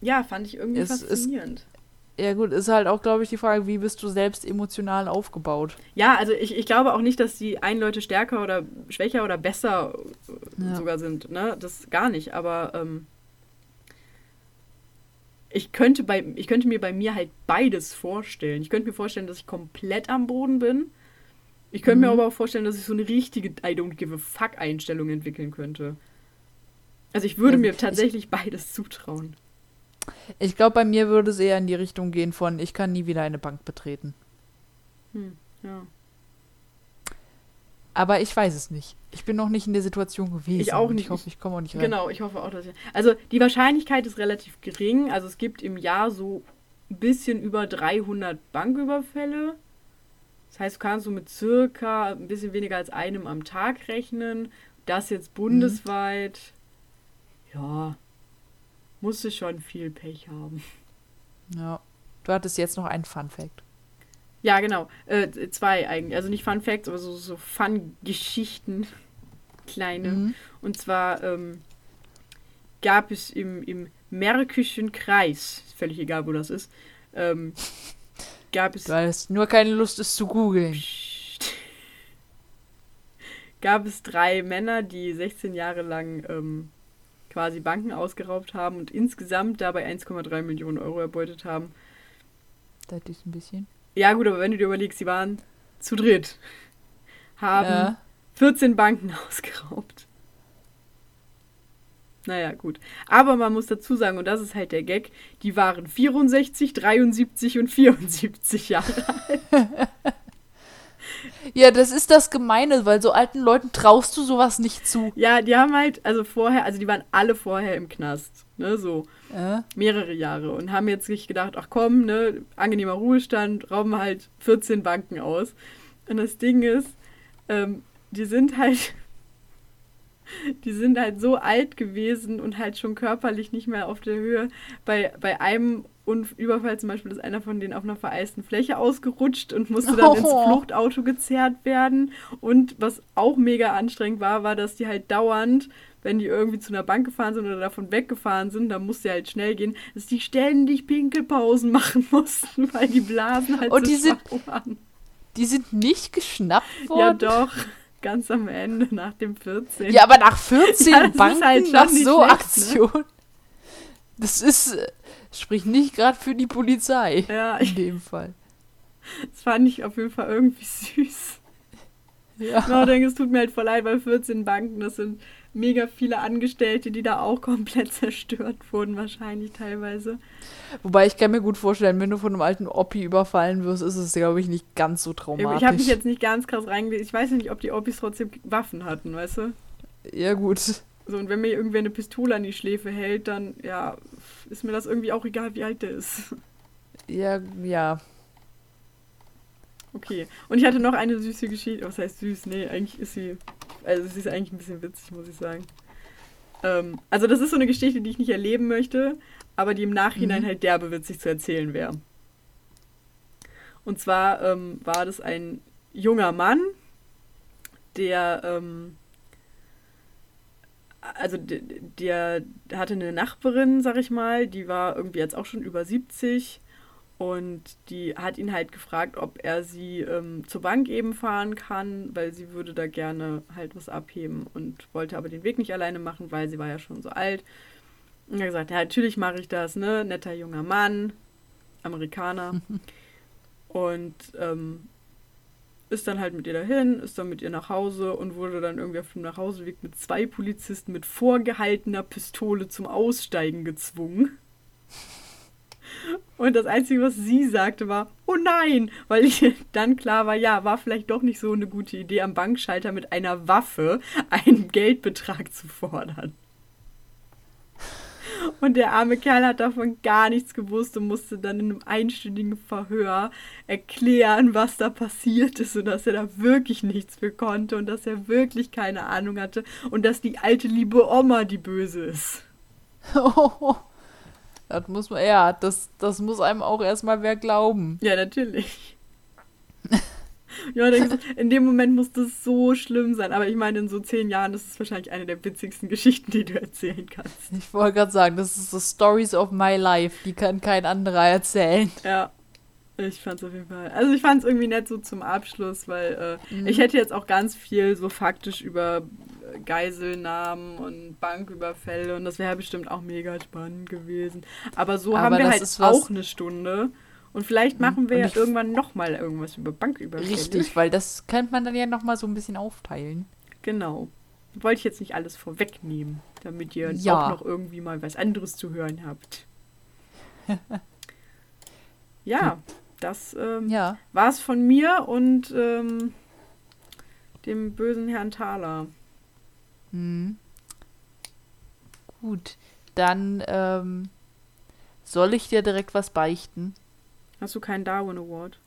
ja, fand ich irgendwie es, faszinierend. Es, ja gut, ist halt auch, glaube ich, die Frage, wie bist du selbst emotional aufgebaut? Ja, also ich, ich glaube auch nicht, dass die einen Leute stärker oder schwächer oder besser äh, ja. sogar sind. Ne? Das gar nicht, aber ähm, ich, könnte bei, ich könnte mir bei mir halt beides vorstellen. Ich könnte mir vorstellen, dass ich komplett am Boden bin Ich könnte mir aber auch vorstellen, dass ich so eine richtige I don't give a fuck Einstellung entwickeln könnte. Also ich würde Ja, mir ich- tatsächlich beides zutrauen. Ich glaube, bei mir würde es eher in die Richtung gehen von, ich kann nie wieder eine Bank betreten. Hm, ja. Aber ich weiß es nicht. Ich bin noch nicht in der Situation gewesen. Ich auch nicht. Ich hoffe, ich komme auch nicht rein. Genau, ich hoffe auch, dass ich. Also die Wahrscheinlichkeit ist relativ gering. Also es gibt im Jahr so ein bisschen über 300 Banküberfälle. Das heißt, du kannst so mit circa ein bisschen weniger als einem am Tag rechnen. Das jetzt bundesweit. Ja, musste schon viel Pech haben. Ja. Du hattest jetzt noch einen Fun Fact. Ja, genau. Äh, zwei eigentlich. Also nicht Fun Facts, aber so, so Fun-Geschichten. Kleine. Mhm. Und zwar ähm, gab es im, im Märkischen Kreis, ist völlig egal, wo das ist, ähm, gab es Du hattest nur keine Lust, es zu googeln. Psst. gab es drei Männer, die 16 Jahre lang ähm, quasi Banken ausgeraubt haben und insgesamt dabei 1,3 Millionen Euro erbeutet haben. Das ist ein bisschen. Ja gut, aber wenn du dir überlegst, sie waren zu dritt, haben Ja. 14 Banken ausgeraubt. Naja, gut. Aber man muss dazu sagen, und das ist halt der Gag, die waren 64, 73 und 74 Jahre alt. Ja, das ist das Gemeine, weil so alten Leuten traust du sowas nicht zu. Ja, die haben halt, also vorher, also die waren alle vorher im Knast. Ne, so Ja. mehrere Jahre und haben jetzt sich gedacht, ach komm, ne, angenehmer Ruhestand, rauben halt 14 Banken aus. Und das Ding ist, ähm, die sind halt, die sind halt so alt gewesen und halt schon körperlich nicht mehr auf der Höhe. Bei, bei einem Überfall zum Beispiel ist einer von denen auf einer vereisten Fläche ausgerutscht und musste dann ins Oh. Fluchtauto gezerrt werden. Und was auch mega anstrengend war, war, dass die halt dauernd, wenn die irgendwie zu einer Bank gefahren sind oder davon weggefahren sind, dann musste halt schnell gehen, dass die ständig Pinkelpausen machen mussten, weil die Blasen halt Und so die sind- waren. Die sind nicht geschnappt Ja, worden. doch. Ganz am Ende, nach dem 14. Ja, aber nach 14 Ja, das ist Banken, halt nach so schlecht, ne? Aktion. Das ist, spricht nicht gerade für die Polizei. Ja, In dem Fall. das fand ich auf jeden Fall irgendwie süß. Ja. Ich denke, es tut mir halt voll leid, weil 14 Banken, das sind mega viele Angestellte, die da auch komplett zerstört wurden, wahrscheinlich teilweise. Wobei ich kann mir gut vorstellen, wenn du von einem alten Oppi überfallen wirst, ist es, glaube ich, nicht ganz so traumatisch. Ich habe mich jetzt nicht ganz krass reingelegt. Ich weiß nicht, ob die Oppis trotzdem Waffen hatten, weißt du? Ja, gut. So, und wenn mir irgendwer eine Pistole an die Schläfe hält, dann, ja, ist mir das irgendwie auch egal, wie alt der ist. Ja, ja. Okay. Und ich hatte noch eine süße Geschichte. Was heißt süß? Nee, eigentlich ist sie. Also, sie ist eigentlich ein bisschen witzig, muss ich sagen. Ähm, also, das ist so eine Geschichte, die ich nicht erleben möchte, aber die im Nachhinein Mhm. halt derbe witzig zu erzählen wäre. Und zwar ähm, war das ein junger Mann, der. Ähm, also der, der hatte eine Nachbarin, sag ich mal, die war irgendwie jetzt auch schon über 70 und die hat ihn halt gefragt, ob er sie ähm, zur Bank eben fahren kann, weil sie würde da gerne halt was abheben und wollte aber den Weg nicht alleine machen, weil sie war ja schon so alt. Und er hat gesagt, ja, natürlich mache ich das, ne? Netter junger Mann, Amerikaner. und ähm, ist dann halt mit ihr dahin, ist dann mit ihr nach Hause und wurde dann irgendwie auf dem Nachhauseweg mit zwei Polizisten mit vorgehaltener Pistole zum Aussteigen gezwungen. Und das Einzige, was sie sagte, war, oh nein, weil ich dann klar war, ja, war vielleicht doch nicht so eine gute Idee, am Bankschalter mit einer Waffe einen Geldbetrag zu fordern. Und der arme Kerl hat davon gar nichts gewusst und musste dann in einem einstündigen Verhör erklären, was da passiert ist und dass er da wirklich nichts für konnte und dass er wirklich keine Ahnung hatte und dass die alte liebe Oma die Böse ist. das muss man, ja, das, das muss einem auch erstmal wer glauben. Ja, natürlich. ja, gesagt, in dem Moment muss das so schlimm sein. Aber ich meine, in so zehn Jahren ist es wahrscheinlich eine der witzigsten Geschichten, die du erzählen kannst. Ich wollte gerade sagen, das ist the Stories of my life. Die kann kein anderer erzählen. Ja, ich fand's auf jeden Fall. Also ich fand's irgendwie nett so zum Abschluss, weil äh, Mhm. ich hätte jetzt auch ganz viel so faktisch über äh, Geiselnahmen und Banküberfälle und das wäre bestimmt auch mega spannend gewesen. Aber so Aber haben wir halt auch eine Stunde Und vielleicht machen wir ja irgendwann nochmal irgendwas über Banküberfälle. Richtig, weil das könnte man dann ja nochmal so ein bisschen aufteilen. Genau. Wollte ich jetzt nicht alles vorwegnehmen, damit ihr Ja. auch noch irgendwie mal was anderes zu hören habt. ja, das ähm, Ja. war es von mir und ähm, dem bösen Herrn Thaler. Hm. Gut, dann ähm, soll ich dir direkt was beichten. Hast du keinen Darwin Award?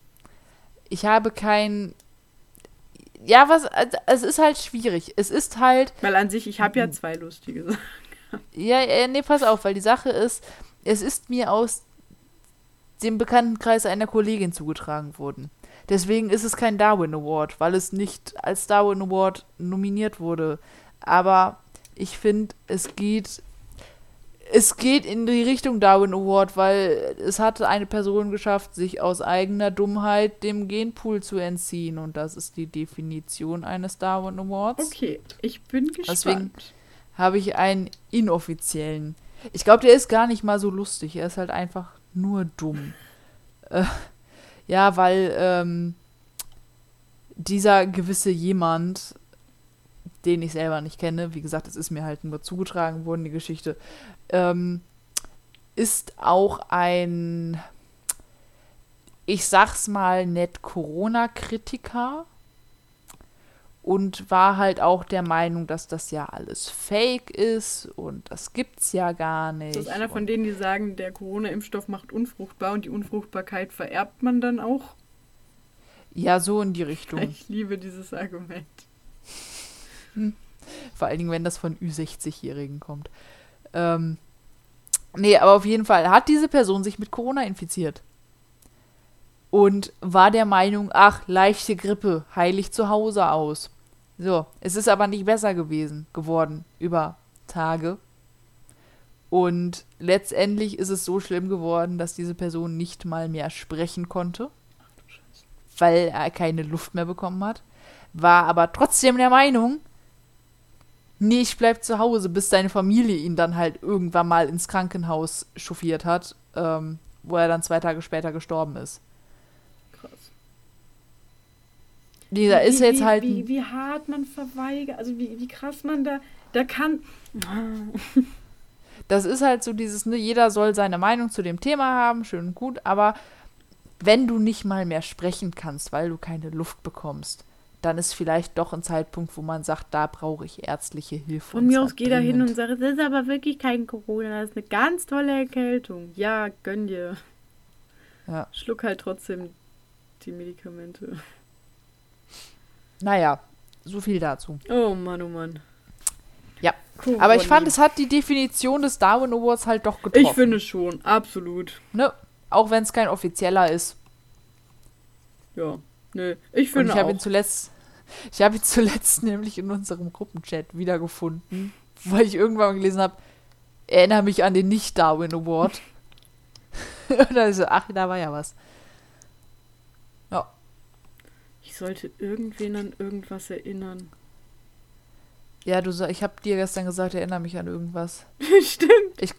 Ich habe kein. Ja, was. Also, es ist halt schwierig. Es ist halt. Weil an sich, ich habe ja zwei lustige Sachen. Ja, ja, nee, pass auf, weil die Sache ist, es ist mir aus dem Bekanntenkreis einer Kollegin zugetragen worden. Deswegen ist es kein Darwin Award, weil es nicht als Darwin Award nominiert wurde. Aber ich finde, es geht. Es geht in die Richtung Darwin Award, weil es hat eine Person geschafft, sich aus eigener Dummheit dem Genpool zu entziehen. Und das ist die Definition eines Darwin Awards Okay, ich bin gespannt. Deswegen- habe ich einen inoffiziellen. Ich glaube, der ist gar nicht mal so lustig. Er ist halt einfach nur dumm. Äh, ja, weil ähm, dieser gewisse jemand, den ich selber nicht kenne, wie gesagt, es ist mir halt nur zugetragen worden, die Geschichte, ähm, ist auch ein, ich sag's mal nett, Corona-Kritiker und war halt auch der Meinung, dass das ja alles fake ist und das gibt's ja gar nicht. Das ist einer von denen, die sagen, der Corona-Impfstoff macht unfruchtbar und die Unfruchtbarkeit vererbt man dann auch. ja, so in die Richtung. Ich liebe dieses Argument. Vor allen Dingen, wenn das von Ü60-Jährigen kommt. Ähm, nee, aber auf jeden Fall hat diese Person sich mit Corona infiziert. Und war der Meinung, ach, leichte Grippe, heilig zu Hause aus. So, es ist aber nicht besser gewesen, geworden über Tage. Und letztendlich ist es so schlimm geworden, dass diese Person nicht mal mehr sprechen konnte, weil er keine Luft mehr bekommen hat. War aber trotzdem der Meinung, nee, ich bleib zu Hause, bis seine Familie ihn dann halt irgendwann mal ins Krankenhaus chauffiert hat, ähm, wo er dann zwei Tage später gestorben ist. Krass. Dieser Wie- ist jetzt wie, halt. Wie, wie hart man verweigert, also wie, wie krass man da, da kann. Das ist halt so dieses, ne, jeder soll seine Meinung zu dem Thema haben, schön und gut, aber wenn du nicht mal mehr sprechen kannst, weil du keine Luft bekommst, dann ist vielleicht doch ein Zeitpunkt, wo man sagt, da brauche ich ärztliche Hilfe. Von und mir aus geht er hin und sagt, das ist aber wirklich kein Corona, das ist eine ganz tolle Erkältung. Ja, gönn dir. Ja. Schluck halt trotzdem die Medikamente. Naja, so viel dazu. Oh Mann, oh Mann. Ja, Aber ich fand, Corona. es hat die Definition des Darwin Awards halt doch getroffen. Ich finde schon, absolut. Ne? Auch wenn es kein offizieller ist. Ja. Nö, ich finde ich habe auch. ihn zuletzt, ich habe ihn zuletzt nämlich in unserem Gruppenchat wiedergefunden, weil ich irgendwann gelesen habe, erinnere mich an den Nicht-Darwin Award. Und dann so, ach, da war ja was. Ja, Ich sollte irgendwen an irgendwas erinnern. ja, du, ich habe dir gestern gesagt, erinnere mich an irgendwas. Stimmt. Ich,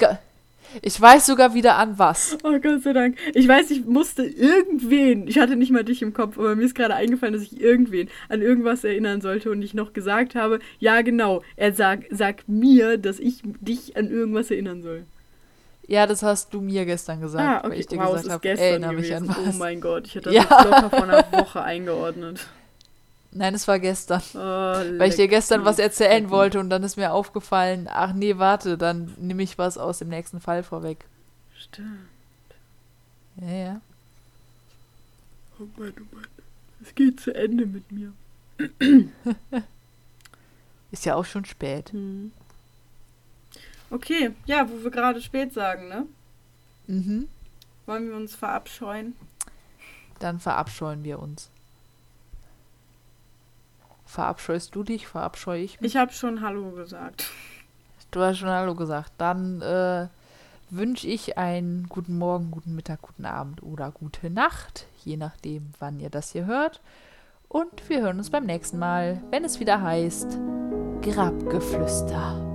ich weiß sogar wieder an was. Oh Gott sei Dank. Ich weiß, ich musste irgendwen, ich hatte nicht mal dich im Kopf, aber mir ist gerade eingefallen, dass ich irgendwen an irgendwas erinnern sollte und ich noch gesagt habe, ja genau, er sagt sag mir, dass ich dich an irgendwas erinnern soll. Ja, das hast du mir gestern gesagt, ah, weil okay. ich dir wow, es gesagt habe, gestern erinnere mich an Oh was. mein Gott, ich hätte das Ja. jetzt locker vor einer Woche eingeordnet. Nein, es war gestern. Oh, Weil ich dir gestern was erzählen wollte und dann ist mir aufgefallen, ach nee, warte, dann nehme ich was aus dem nächsten Fall vorweg. Stimmt. Ja, ja. Oh Mann, oh Mann. Es geht zu Ende mit mir. Ist ja auch schon spät. Hm. Okay, ja, wo wir gerade spät sagen, ne? Mhm. Wollen wir uns verabscheuen? Dann verabscheuen wir uns. Verabscheust du dich? Verabscheue ich mich? Ich habe schon Hallo gesagt. Du hast schon Hallo gesagt. Dann äh, wünsche ich einen guten Morgen, guten Mittag, guten Abend oder gute Nacht, je nachdem, wann ihr das hier hört. Und wir hören uns beim nächsten Mal, wenn es wieder heißt Grabgeflüster.